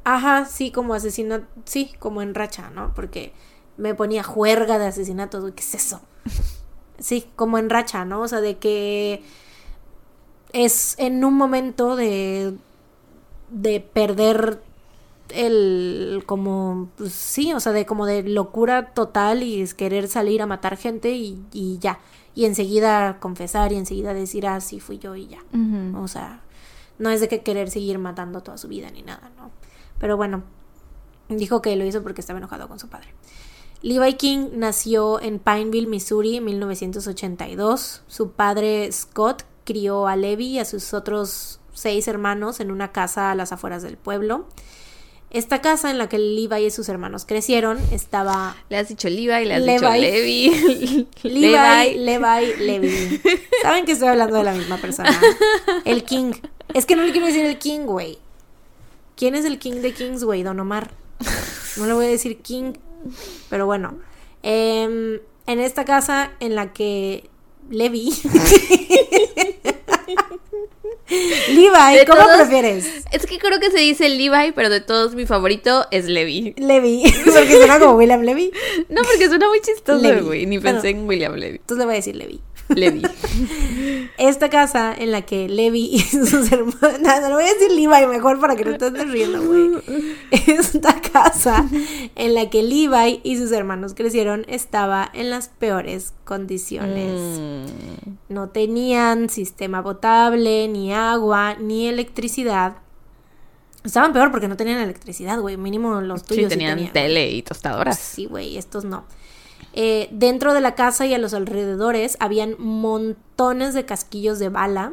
Ajá, sí, como asesino, sí, como en racha, ¿no? Porque me ponía juerga de asesinatos, güey, ¿qué es eso? Sí, como en racha, ¿no? O sea, de que es en un momento de de perder el como pues, sí, o sea, de como de locura total y es querer salir a matar gente y, y ya. Y enseguida confesar y enseguida decir, ah, sí, fui yo y ya. O sea, no es de que querer seguir matando toda su vida ni nada, ¿no? Pero bueno, dijo que lo hizo porque estaba enojado con su padre. Levi King nació en Pineville, Missouri, en 1982. Su padre Scott crió a Levi y a sus otros seis hermanos en una casa a las afueras del pueblo. Esta casa en la que Levi y sus hermanos crecieron estaba Le has dicho Levi, le has Levi. dicho Levi. Levi, Levi, Levi. Saben que estoy hablando de la misma persona. El King. Es que no le quiero decir el King, güey. ¿Quién es el King de Kings, güey? Don Omar. No le voy a decir King. Pero bueno. Em, en esta casa en la que Levi. Levi, De ¿cómo todos- prefieres? Es que creo que se dice Levi, pero de todos mi favorito es Levi. Levi. Porque suena como William Levy. No, porque suena muy chistoso, Levi. güey. Ni Bueno. pensé en William Levi. Entonces le voy a decir Levi. Levi. Esta casa en la que Levi y sus hermanos. No, no voy a decir Levi mejor para que no estés riendo, güey. Esta casa en la que Levi y sus hermanos crecieron estaba en las peores condiciones. Mm. No tenían sistema potable, ni agua, ni electricidad. Estaban peor porque no tenían electricidad, güey. Mínimo los Sí, tuyos sí tenían tenían. tele y tostadoras. Sí, güey, estos no. Eh, dentro de la casa y a los alrededores habían montones de casquillos de bala.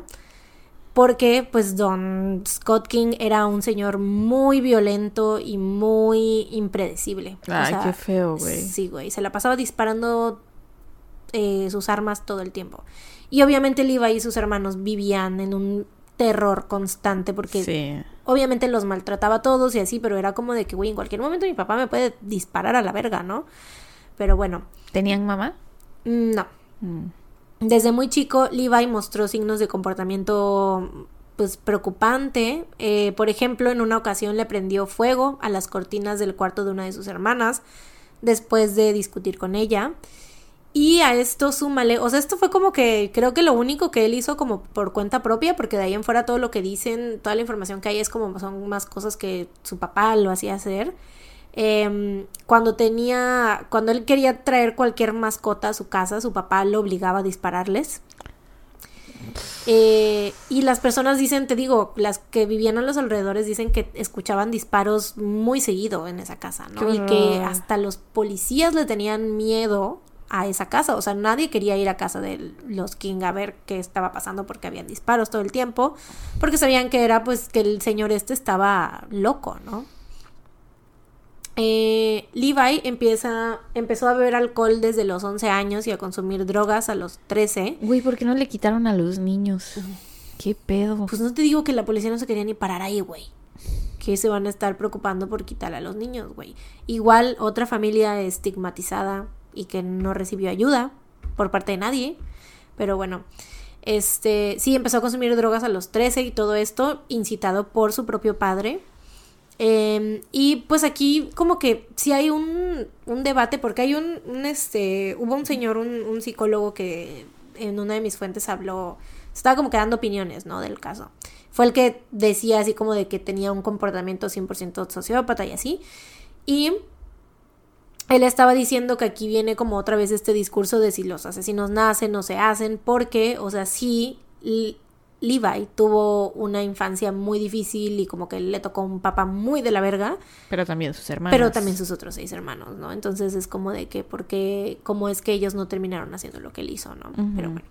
Porque, pues, Don Scott King era un señor muy violento y muy impredecible. O Ay, sea, qué feo, güey. Sí, güey. Se la pasaba disparando eh, sus armas todo el tiempo. Y obviamente Levi y sus hermanos vivían en un terror constante porque Sí. obviamente los maltrataba a todos y así, pero era como de que, güey, en cualquier momento mi papá me puede disparar a la verga, ¿no? Pero bueno, ¿Tenían mamá? mm, no. Mm. Desde muy chico, Levi mostró signos de comportamiento pues preocupante. Eh, por ejemplo, en una ocasión le prendió fuego a las cortinas del cuarto de una de sus hermanas después de discutir con ella. Y a esto súmale, o sea, esto fue como que creo que lo único que él hizo como por cuenta propia, porque de ahí en fuera todo lo que dicen, toda la información que hay es como son más cosas que su papá lo hacía hacer. Em, cuando tenía, cuando él quería traer cualquier mascota a su casa, su papá lo obligaba a dispararles. Eh, y las personas dicen, te digo, las que vivían a los alrededores dicen que escuchaban disparos muy seguido en esa casa, ¿no? Qué Y que hasta los policías le tenían miedo a esa casa, o sea, nadie quería ir a casa de los King a ver qué estaba pasando porque habían disparos todo el tiempo, porque sabían que era pues que el señor este estaba loco, ¿no? Eh, Levi empieza, empezó a beber alcohol desde los 11 años y a consumir drogas a los 13. Güey, ¿por qué no le quitaron a los niños? ¿Qué pedo? Pues no te digo que la policía no se quería ni parar ahí, güey. Que se van a estar preocupando por quitarle a los niños, güey. Igual otra familia estigmatizada y que no recibió ayuda por parte de nadie. Pero bueno, este sí empezó a consumir drogas a los 13 y todo esto incitado por su propio padre. Eh, y pues aquí como que sí hay un, un debate porque hay un, un, este, hubo un señor, un, un psicólogo que en una de mis fuentes habló, estaba como que dando opiniones, ¿no? Del caso. Fue el que decía así como de que tenía un comportamiento 100% sociópata y así. Y él estaba diciendo que aquí viene como otra vez este discurso de si los asesinos nacen o se hacen, porque, o sea, sí, Levi tuvo una infancia muy difícil y como que le tocó un papá muy de la verga, Pero también sus hermanos. pero también sus otros seis hermanos, ¿no? Entonces es como de que, ¿por qué? ¿Cómo es que ellos no terminaron haciendo lo que él hizo, ¿no? Pero bueno.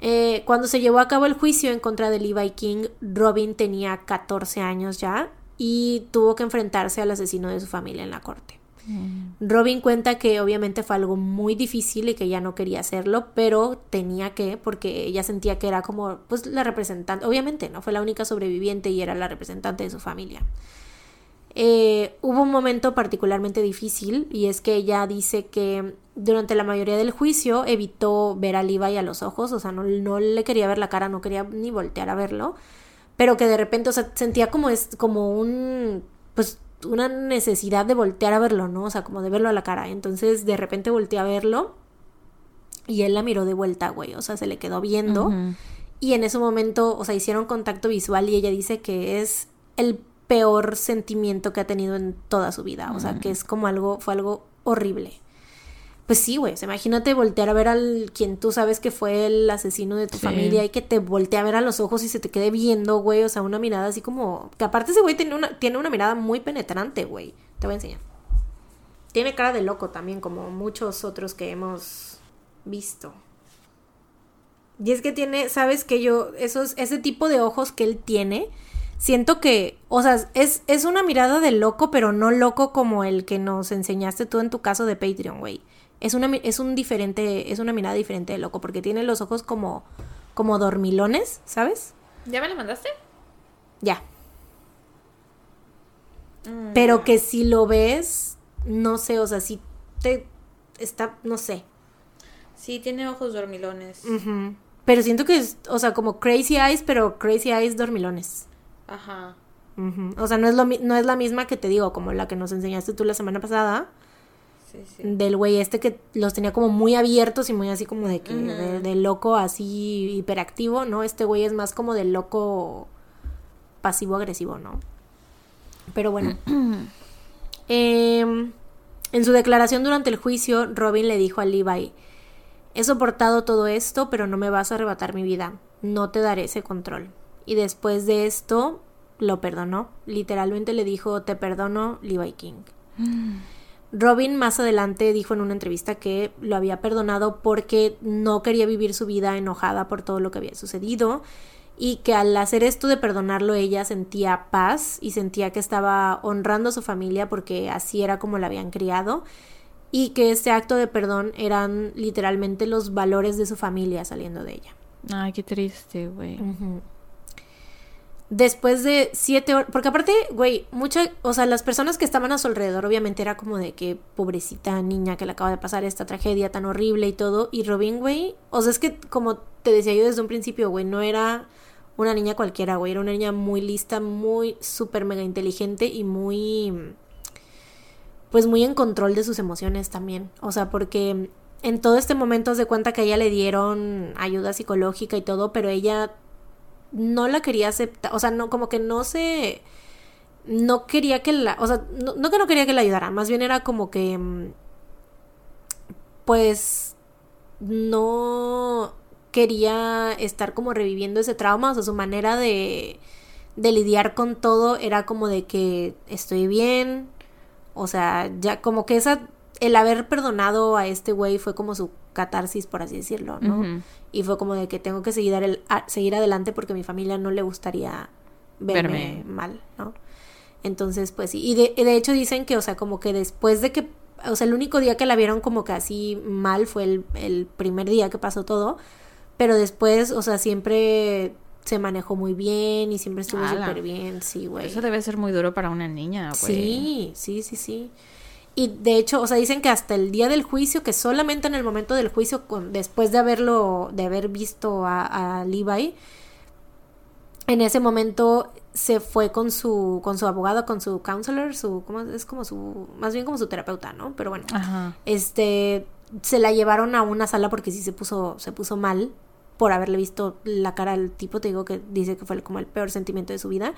Eh, cuando se llevó a cabo el juicio en contra de Levi King, Robin tenía 14 años ya y tuvo que enfrentarse al asesino de su familia en la corte. Robin cuenta que obviamente fue algo muy difícil y que ya no quería hacerlo, pero tenía que, porque ella sentía que era como, pues, la representante, obviamente, ¿no? Fue la única sobreviviente y era la representante de su familia. Eh, hubo un momento particularmente difícil y es que ella dice que durante la mayoría del juicio evitó ver a Levi a los ojos, o sea, no, no le quería ver la cara, no quería ni voltear a verlo, pero que de repente, sentía como es como un pues una necesidad de voltear a verlo, ¿no? O sea, como de verlo a la cara. Entonces, de repente volteé a verlo y él la miró de vuelta, güey, o sea, se le quedó viendo. Y en ese momento, o sea, hicieron contacto visual y ella dice que es el peor sentimiento que ha tenido en toda su vida. O sea, que es como algo, fue algo horrible. Pues sí, güey. o sea, imagínate voltear a ver al quien tú sabes que fue el asesino de tu Sí. familia y que te voltee a ver a los ojos y se te quede viendo, güey. O sea, una mirada así como. Que aparte ese güey tiene una, tiene una mirada muy penetrante, güey. Te voy a enseñar. Tiene cara de loco también, como muchos otros que hemos visto. Y es que tiene, sabes que yo, esos, ese tipo de ojos que él tiene, siento que, o sea, es, es una mirada de loco, pero no loco como el que nos enseñaste tú en tu caso de Patreon, güey. Es una, es un diferente, es una mirada diferente de loco, porque tiene los ojos como, como dormilones, ¿sabes? ¿Ya me lo mandaste? Ya. Pero que si lo ves, no sé, o sea, si te está, no sé. Sí, tiene ojos dormilones. Ujú. Pero siento que es, o sea, como crazy eyes, pero crazy eyes dormilones. Ajá. O sea, no es, lo, no es la misma que te digo, como la que nos enseñaste tú la semana pasada, Sí, sí. del güey este que los tenía como muy abiertos y muy así como de que, de, de loco así hiperactivo, ¿no? Este güey es más como de loco pasivo-agresivo, ¿no? Pero bueno. Em, en su declaración durante el juicio, Robin le dijo a Levi, he soportado todo esto, pero no me vas a arrebatar mi vida, no te daré ese control. Y después de esto, lo perdonó, literalmente le dijo, te perdono, Levi King. Robin más adelante dijo en una entrevista que lo había perdonado porque no quería vivir su vida enojada por todo lo que había sucedido y que al hacer esto de perdonarlo ella sentía paz y sentía que estaba honrando a su familia porque así era como la habían criado y que este acto de perdón eran literalmente los valores de su familia saliendo de ella. Ay, qué triste, güey. Después de siete horas, porque aparte, güey, mucha, o sea, las personas que estaban a su alrededor obviamente era como de que pobrecita niña que le acaba de pasar esta tragedia tan horrible y todo, y Robin, güey, o sea, es que como te decía yo desde un principio, güey, no era una niña cualquiera, güey, era una niña muy lista, muy súper mega inteligente y muy, pues muy en control de sus emociones también, o sea, porque en todo este momento se cuenta que a ella le dieron ayuda psicológica y todo, pero ella no la quería aceptar, o sea, no, como que no se, no quería que la, o sea, no, que no quería que la ayudara, más bien era como que, mm, pues, no quería estar como reviviendo ese trauma, o sea, su manera de, de lidiar con todo era como de que estoy bien, o sea, ya como que esa, el haber perdonado a este güey fue como su catarsis, por así decirlo, ¿no? Y fue como de que tengo que seguir, el- a- seguir adelante porque a mi familia no le gustaría verme, Verme. mal, ¿no? Entonces, pues sí. Y de, de hecho dicen que, o sea, como que después de que, o sea, el único día que la vieron como que así mal fue el, el primer día que pasó todo. Pero después, o sea, siempre se manejó muy bien y siempre estuvo súper bien, sí, güey. Eso debe ser muy duro para una niña, güey. Sí, sí, sí, sí. Y de hecho, o sea, dicen que hasta el día del juicio, que solamente en el momento del juicio, con, después de haberlo, de haber visto a, a Levi, en ese momento se fue con su, con su abogado, con su counselor, su, ¿cómo es? es como su, más bien como su terapeuta, ¿no? Pero bueno, Ajá. este, se la llevaron a una sala porque sí se puso, se puso mal por haberle visto la cara al tipo, te digo que dice que fue como el peor sentimiento de su vida.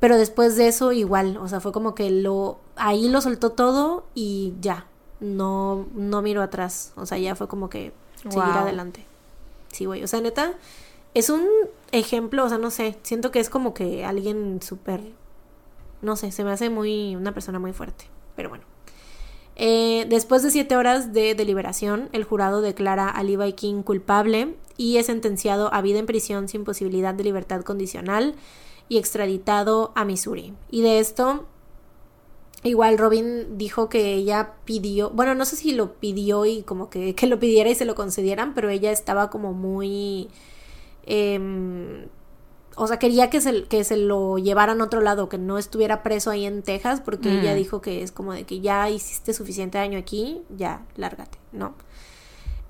Pero después de eso igual, o sea, fue como que lo ahí lo soltó todo y ya, no no miró atrás, o sea, ya fue como que seguir Wow. adelante. Sí, güey, o sea, neta es un ejemplo, o sea, no sé, siento que es como que alguien súper, no sé, se me hace muy, una persona muy fuerte, pero bueno. Eh, después de siete horas de deliberación, el jurado declara a Levi King culpable y es sentenciado a vida en prisión sin posibilidad de libertad condicional y extraditado a Missouri. Y de esto, igual Robin dijo que ella pidió, bueno, no sé si lo pidió y como que, que lo pidiera y se lo concedieran, pero ella estaba como muy... em, o sea, quería que se, que se lo llevaran a otro lado, que no estuviera preso ahí en Texas, porque Mm. ella dijo que es como de que ya hiciste suficiente daño aquí, ya, lárgate, ¿no?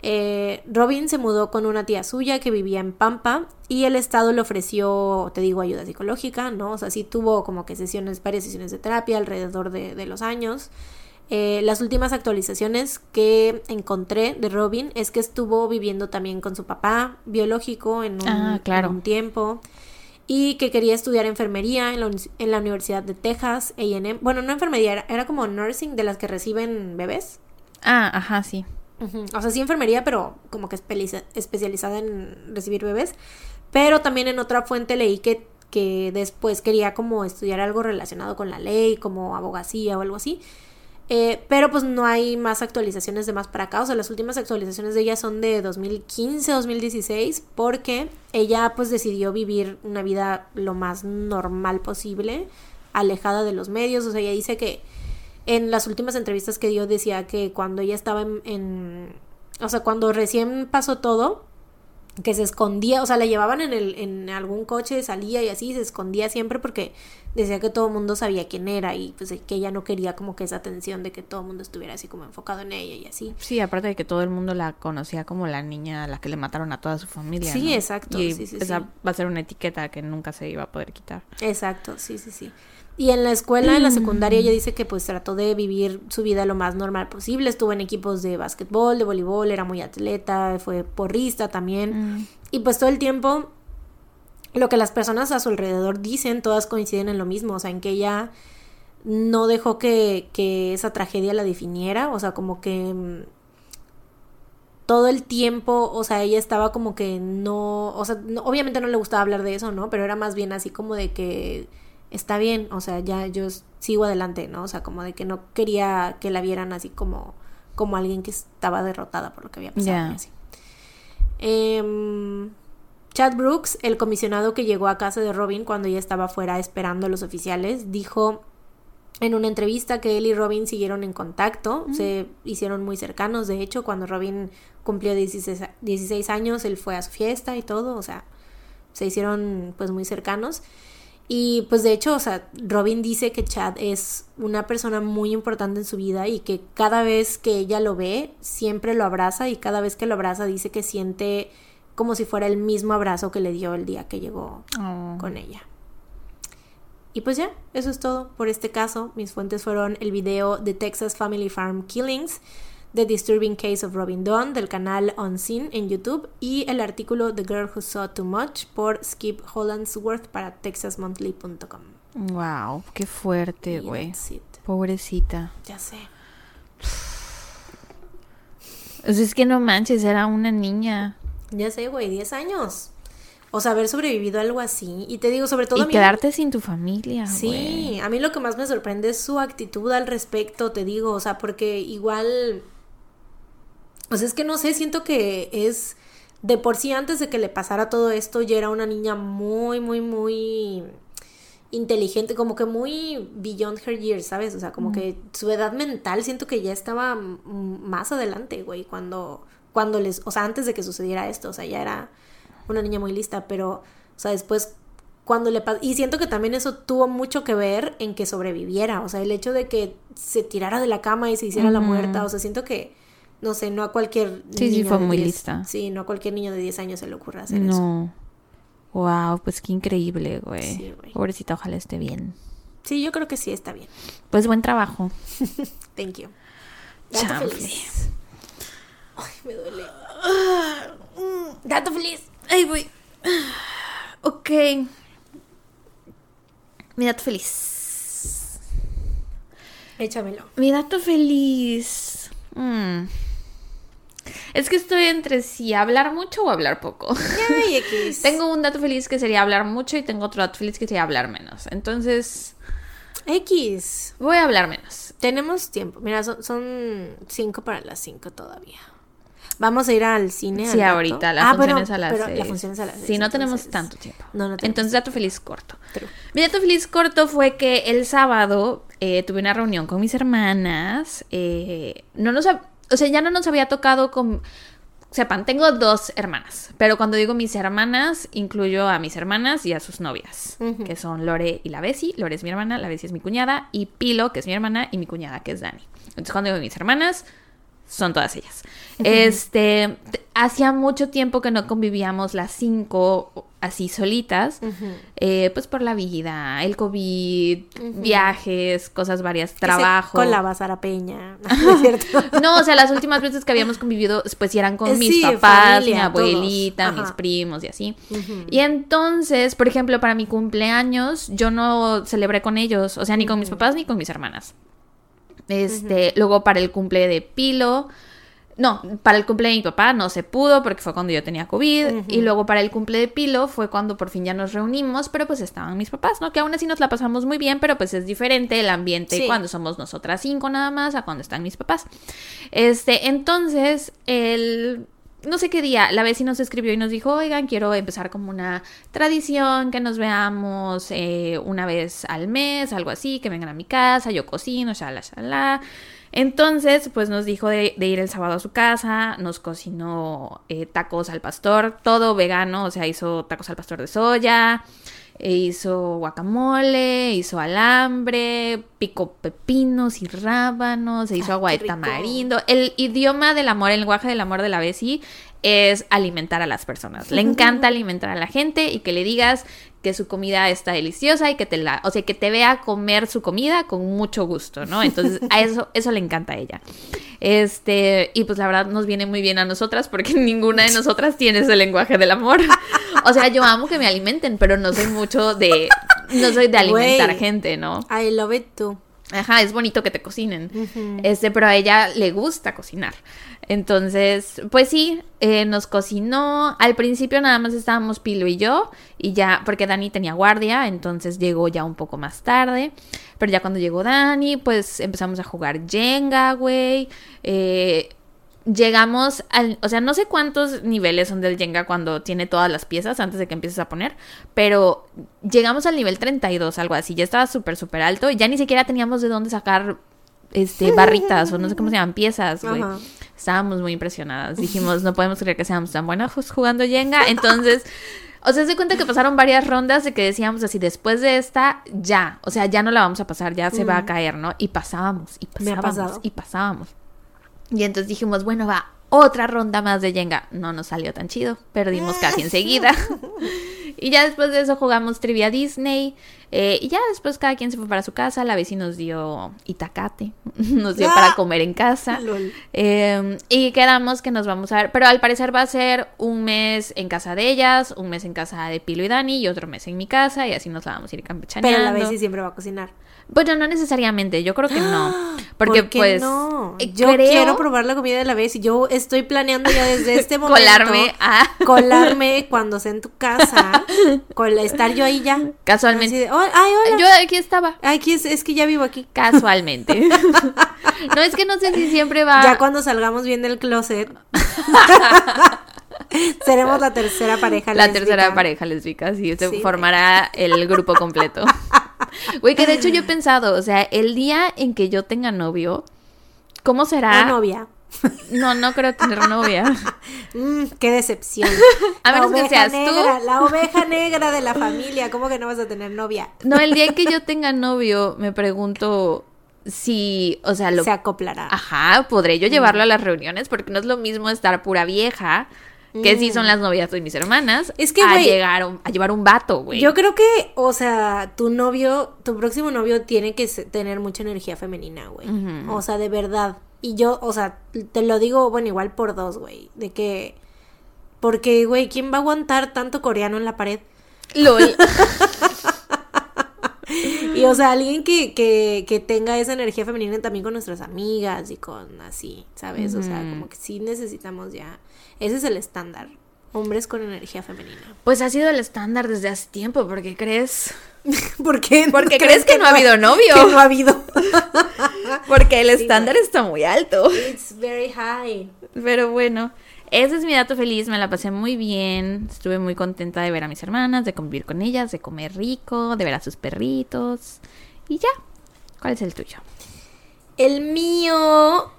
Eh, Robin se mudó con una tía suya que vivía en Pampa y el Estado le ofreció, te digo, ayuda psicológica, ¿no? O sea, sí tuvo como que sesiones, varias sesiones de terapia alrededor de, de los años. Eh, las últimas actualizaciones que encontré de Robin es que estuvo viviendo también con su papá biológico en un, Ah, claro. en un tiempo y que quería estudiar enfermería en la, uni- en la Universidad de Texas, A&M. Bueno, no enfermería, era, era como nursing de las que reciben bebés. Ah, ajá, sí. O sea, sí enfermería, pero como que especializada en recibir bebés. Pero también en otra fuente leí que, que después quería como estudiar algo relacionado con la ley, como abogacía o algo así. Eh, pero pues no hay más actualizaciones de más para acá. O sea, las últimas actualizaciones de ella son de 2015, 2016, porque ella pues decidió vivir una vida lo más normal posible, alejada de los medios. O sea, ella dice que en las últimas entrevistas que dio decía que cuando ella estaba en, en- o sea, cuando recién pasó todo, que se escondía, o sea, la llevaban en, el, en algún coche, salía y así, se escondía siempre porque decía que todo el mundo sabía quién era y pues que ella no quería como que esa atención de que todo el mundo estuviera así como enfocado en ella y así. Sí, aparte de que todo el mundo la conocía como la niña a la que le mataron a toda su familia. Sí, ¿no? exacto, Y sí, sí, esa sí. va a ser una etiqueta que nunca se iba a poder quitar. Exacto, sí, sí, sí. Y en la escuela, en la secundaria, ella dice que pues trató de vivir su vida lo más normal posible. Estuvo en equipos de básquetbol, de voleibol, era muy atleta, fue porrista también. Y pues todo el tiempo, lo que las personas a su alrededor dicen, todas coinciden en lo mismo. O sea, en que ella no dejó que, que esa tragedia la definiera. O sea, como que mm, todo el tiempo, o sea, ella estaba como que no, o sea, no- obviamente no le gustaba hablar de eso, ¿no? Pero era más bien así como de que está bien, o sea, ya yo sigo adelante, ¿no? O sea, como de que no quería que la vieran así como, como alguien que estaba derrotada por lo que había pasado. Y así. Em, Chad Brooks, el comisionado que llegó a casa de Robin cuando ella estaba fuera esperando a los oficiales, dijo en una entrevista que él y Robin siguieron en contacto, se hicieron muy cercanos, de hecho, cuando Robin cumplió 16, a- 16 años, él fue a su fiesta y todo, o sea, se hicieron pues muy cercanos. Y pues de hecho, o sea, Robin dice que Chad es una persona muy importante en su vida y que cada vez que ella lo ve, siempre lo abraza y cada vez que lo abraza dice que siente como si fuera el mismo abrazo que le dio el día que llegó Oh. con ella. Y pues ya, eso es todo por este caso. Mis fuentes fueron el video de Texas Family Farm Killings, The Disturbing Case of Robin Dawn del canal Unseen en YouTube y el artículo The Girl Who Saw Too Much por Skip Hollandsworth para texasmonthly.com. Wow, qué fuerte, güey. Pobrecita. Ya sé. O sea, es que no manches, era una niña. Ya sé, güey, 10 años. O sea, haber sobrevivido a algo así. Y te digo, sobre todo Y a mí- quedarte sin tu familia, Sí, a mí lo que más me sorprende es su actitud al respecto, te digo, o sea, porque igual, o sea, es que no sé, siento que es de por sí antes de que le pasara todo esto, ya era una niña muy, muy, muy inteligente, como que muy beyond her years, ¿sabes? O sea, como que su edad mental siento que ya estaba más adelante, güey, cuando, cuando les, o sea, antes de que sucediera esto, o sea, ya era una niña muy lista, pero, o sea, después cuando le pasó, y siento que también eso tuvo mucho que ver en que sobreviviera, o sea, el hecho de que se tirara de la cama y se hiciera la muerta, o sea, siento que, no sé, no a cualquier Sí, sí, niño fue de muy 10 lista. Sí, no a cualquier niño de 10 años se le ocurra hacer eso. No. Wow, pues qué increíble, güey. Sí, güey. Pobrecita, ojalá esté bien. Sí, yo creo que sí está bien. Pues buen trabajo. Thank you. Feliz. Ay, me duele. Gato feliz. Ay, güey. Ok. Mi dato feliz. Échamelo. Mi dato feliz. Mm. Es que estoy entre si hablar mucho o hablar poco. Ay, X. tengo un dato feliz que sería hablar mucho y tengo otro dato feliz que sería hablar menos. Entonces, X. voy a hablar menos. Tenemos tiempo. Mira, son, son cinco para las cinco todavía. Vamos a ir al cine. Sí, al ahorita la Ah, función es a las pero seis. La función es a las Sí, seis, no tenemos tanto tiempo. No, no tenemos Entonces, dato feliz corto. True. Mi dato feliz corto fue que el sábado eh, tuve una reunión con mis hermanas. eh, no nos, o sea, ya no nos había tocado con... Sepan, tengo dos hermanas, pero cuando digo mis hermanas, incluyo a mis hermanas y a sus novias, que son Lore y la Bessie. Lore es mi hermana, la Bessie es mi cuñada, y Pilo, que es mi hermana, y mi cuñada, que es Dani. Entonces, cuando digo mis hermanas, son todas ellas. Este, hacía mucho tiempo que no convivíamos las cinco así solitas, eh, pues por la vida, el COVID, viajes, cosas varias, trabajo. Con la Bazara Peña. ¿No es cierto? No, o sea, las últimas veces que habíamos convivido, pues sí eran con Eh, mis sí, papás, familia, mi abuelita, mis primos y así. Y entonces, por ejemplo, para mi cumpleaños, yo no celebré con ellos, o sea, ni con mis papás ni con mis hermanas. Este, luego para el cumple de Pilo, no, para el cumple de mi papá no se pudo porque fue cuando yo tenía COVID. Y luego para el cumple de Pilo fue cuando por fin ya nos reunimos, pero pues estaban mis papás, ¿no? Que aún así nos la pasamos muy bien, pero pues es diferente el ambiente Sí. cuando somos nosotras cinco nada más a cuando están mis papás. Este, entonces, el. No sé qué día, la vecina nos escribió y nos dijo, oigan, quiero empezar como una tradición, que nos veamos eh, una vez al mes, algo así, que vengan a mi casa, yo cocino, shala, shala. Entonces, pues nos dijo de, de ir el sábado a su casa, nos cocinó eh, tacos al pastor, todo vegano, o sea, hizo tacos al pastor de soya, e hizo guacamole, hizo alambre, picó pepinos y rábanos, se hizo Ay, agua de tamarindo. El idioma del amor, el lenguaje del amor de la Bessie es alimentar a las personas. Le encanta alimentar a la gente y que le digas que su comida está deliciosa y que te la, o sea, que te vea comer su comida con mucho gusto, ¿no? Entonces, a eso eso le encanta a ella. Este, y pues la verdad nos viene muy bien a nosotras porque ninguna de nosotras tiene ese lenguaje del amor. O sea, yo amo que me alimenten, pero no soy mucho de no soy de alimentar Güey. gente, ¿no? I love it too. Ajá, es bonito que te cocinen. Este, pero a ella le gusta cocinar. Entonces, pues sí, eh, nos cocinó. Al principio nada más estábamos Pilo y yo. Y ya, porque Dani tenía guardia, entonces llegó ya un poco más tarde. Pero ya cuando llegó Dani, pues empezamos a jugar Jenga, güey. Eh, llegamos al, o sea, no sé cuántos niveles son del Jenga cuando tiene todas las piezas antes de que empieces a poner, pero llegamos al nivel 32, algo así, ya estaba súper, súper alto, y ya ni siquiera teníamos de dónde sacar, este, barritas, o no sé cómo se llaman, piezas, güey. Estábamos muy impresionadas, dijimos, no podemos creer que seamos tan buenas jugando Jenga, entonces... O sea, se cuenta que pasaron varias rondas de que decíamos así, después de esta, ya, o sea, ya no la vamos a pasar, ya se va a caer, ¿no? Y pasábamos, y pasábamos, y pasábamos. Y entonces dijimos, bueno, va, otra ronda más de Jenga. No nos salió tan chido, perdimos casi enseguida. y ya después de eso jugamos Trivia Disney. eh, y ya después cada quien se fue para su casa. La vecina nos dio itacate, nos dio para Ah. comer en casa. Eh, y quedamos que nos vamos a ver, pero al parecer va a ser un mes en casa de ellas, un mes en casa de Pilo y Dani y otro mes en mi casa y así nos la vamos a ir campechaneando. Pero la Bessie siempre va a cocinar. Bueno, no necesariamente, yo creo que no. Porque ¿Por qué pues no? eh, Yo creo quiero probar la comida de la Bessie. Yo estoy planeando ya desde este momento colarme a colarme cuando sea en tu casa, con estar yo ahí ya. Casualmente. De, "Oh, ay, hola. Yo aquí estaba. Aquí es, es que ya vivo aquí. Casualmente. no es que no sé si siempre va. Ya cuando salgamos bien del closet. seremos la tercera pareja la lésbica. tercera pareja lésbica, sí, se Sí. formará el grupo completo. Güey, que de hecho yo he pensado, o sea, el día en que yo tenga novio, ¿cómo será? O novia. No, no creo tener novia. Mm, qué decepción. A La menos que seas tú. negra, La oveja negra de la familia. ¿Cómo que no vas a tener novia? No, el día en que yo tenga novio, me pregunto si, o sea, lo Se acoplará. Ajá, podré yo llevarlo a las reuniones porque no es lo mismo estar pura vieja, que sí son las novias de mis hermanas, Es que, a llegar a, un- a llevar un vato, güey. Yo creo que, o sea, tu novio, tu próximo novio tiene que tener mucha energía femenina, güey. O sea, de verdad. Y yo, o sea, te lo digo, bueno, igual por dos, güey. De que. Porque, güey, ¿quién va a aguantar tanto coreano en la pared? LOL. Y o sea, alguien que, que, que tenga esa energía femenina también con nuestras amigas y con así, ¿sabes? O sea, como que sí necesitamos ya. Ese es el estándar. Hombres con energía femenina. Pues ha sido el estándar desde hace tiempo, porque crees. ¿Por qué? Porque crees que no ha habido novio. Que no ha habido. Porque el estándar está muy alto. It's very high. Pero bueno, ese es mi dato feliz, me la pasé muy bien, estuve muy contenta de ver a mis hermanas, de convivir con ellas, de comer rico, de ver a sus perritos y ya. ¿Cuál es el tuyo? El mío,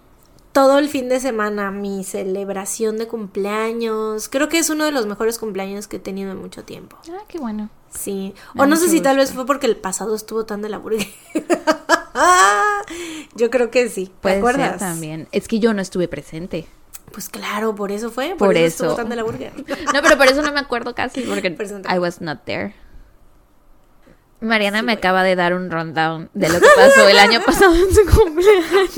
todo el fin de semana, mi celebración de cumpleaños. Creo que es uno de los mejores cumpleaños que he tenido en mucho tiempo. Ah, qué bueno. Sí. Me O no sé si tal vez fue porque el pasado estuvo tan de la burger. Yo creo que sí. ¿Te Puede acuerdas? ser también. Es que yo no estuve presente. Pues claro, por eso fue. Por eso. tan de la burger. No, pero por eso no me acuerdo casi, porque eso I was not there. Mariana me acaba de dar un rundown de lo que pasó el año pasado en su cumpleaños.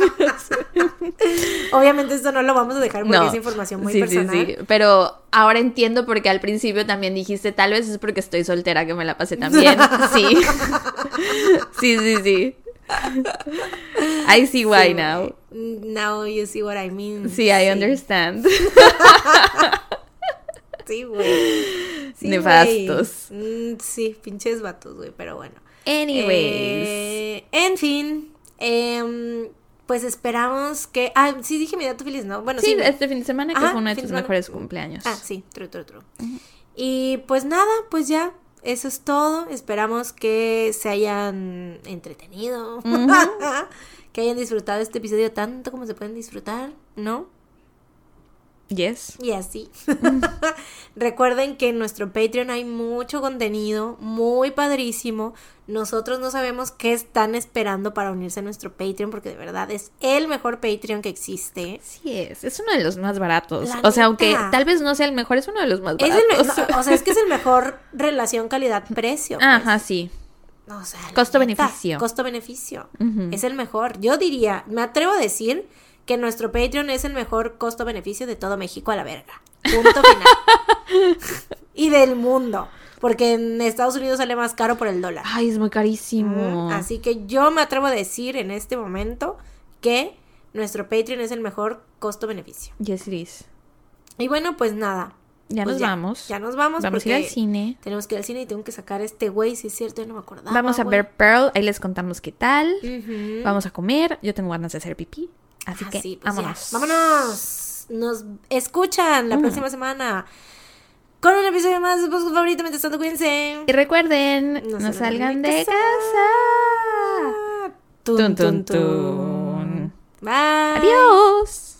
Obviamente esto no lo vamos a dejar porque No. es información muy sí, personal. Sí, sí, pero ahora entiendo porque al principio también dijiste, tal vez es porque estoy soltera que me la pasé también. Sí. sí, sí, sí. I see why Sí, now. Now you see what I mean. Sí, I understand. Sí, güey. Sí, Nefastos. güey. Mm, sí, pinches vatos, güey, pero bueno. Anyways. Eh, en fin, em, pues esperamos que... Ah, sí dije mi dato feliz, ¿no? Bueno, sí. Sí, este fin de semana que Ajá, fue uno de tus mejores cumpleaños. Ah, sí, true, true, true. Y pues nada, pues ya, eso es todo. Esperamos que se hayan entretenido, que hayan disfrutado este episodio tanto como se pueden disfrutar, ¿no? Yes. Y así. Recuerden que en nuestro Patreon hay mucho contenido, muy padrísimo. Nosotros no sabemos qué están esperando para unirse a nuestro Patreon, porque de verdad es el mejor Patreon que existe. Sí es, es uno de los más baratos. La o sea, aunque tal vez no sea el mejor, es uno de los más Es baratos. el me- no, o sea, es que es el mejor relación calidad-precio. pues. Ajá, sí. O sea, Costo-beneficio. Costo-beneficio. Es el mejor. Yo diría, me atrevo a decir que nuestro Patreon es el mejor costo-beneficio de todo México a la verga. Punto final. y del mundo. Porque en Estados Unidos sale más caro por el dólar. Ay, es muy carísimo. Así que yo me atrevo a decir en este momento que nuestro Patreon es el mejor costo-beneficio. Yes, it is. Y bueno, pues nada. Ya Pues nos vamos. Ya nos vamos. Vamos a ir al cine. Tenemos que ir al cine y tengo que sacar este güey, si es cierto, yo no me acordaba. Vamos a ver Pearl, ahí les contamos qué tal. Vamos a comer. Yo tengo ganas de hacer pipí. Así que Así, pues ya. vámonos. Vámonos. Nos escuchan Mm. la próxima semana con un episodio más de su favorito. Mientras tanto, cuídense. Y recuerden, no, No salgan de de casa. casa. Tun, tun, tun. Bye. Adiós.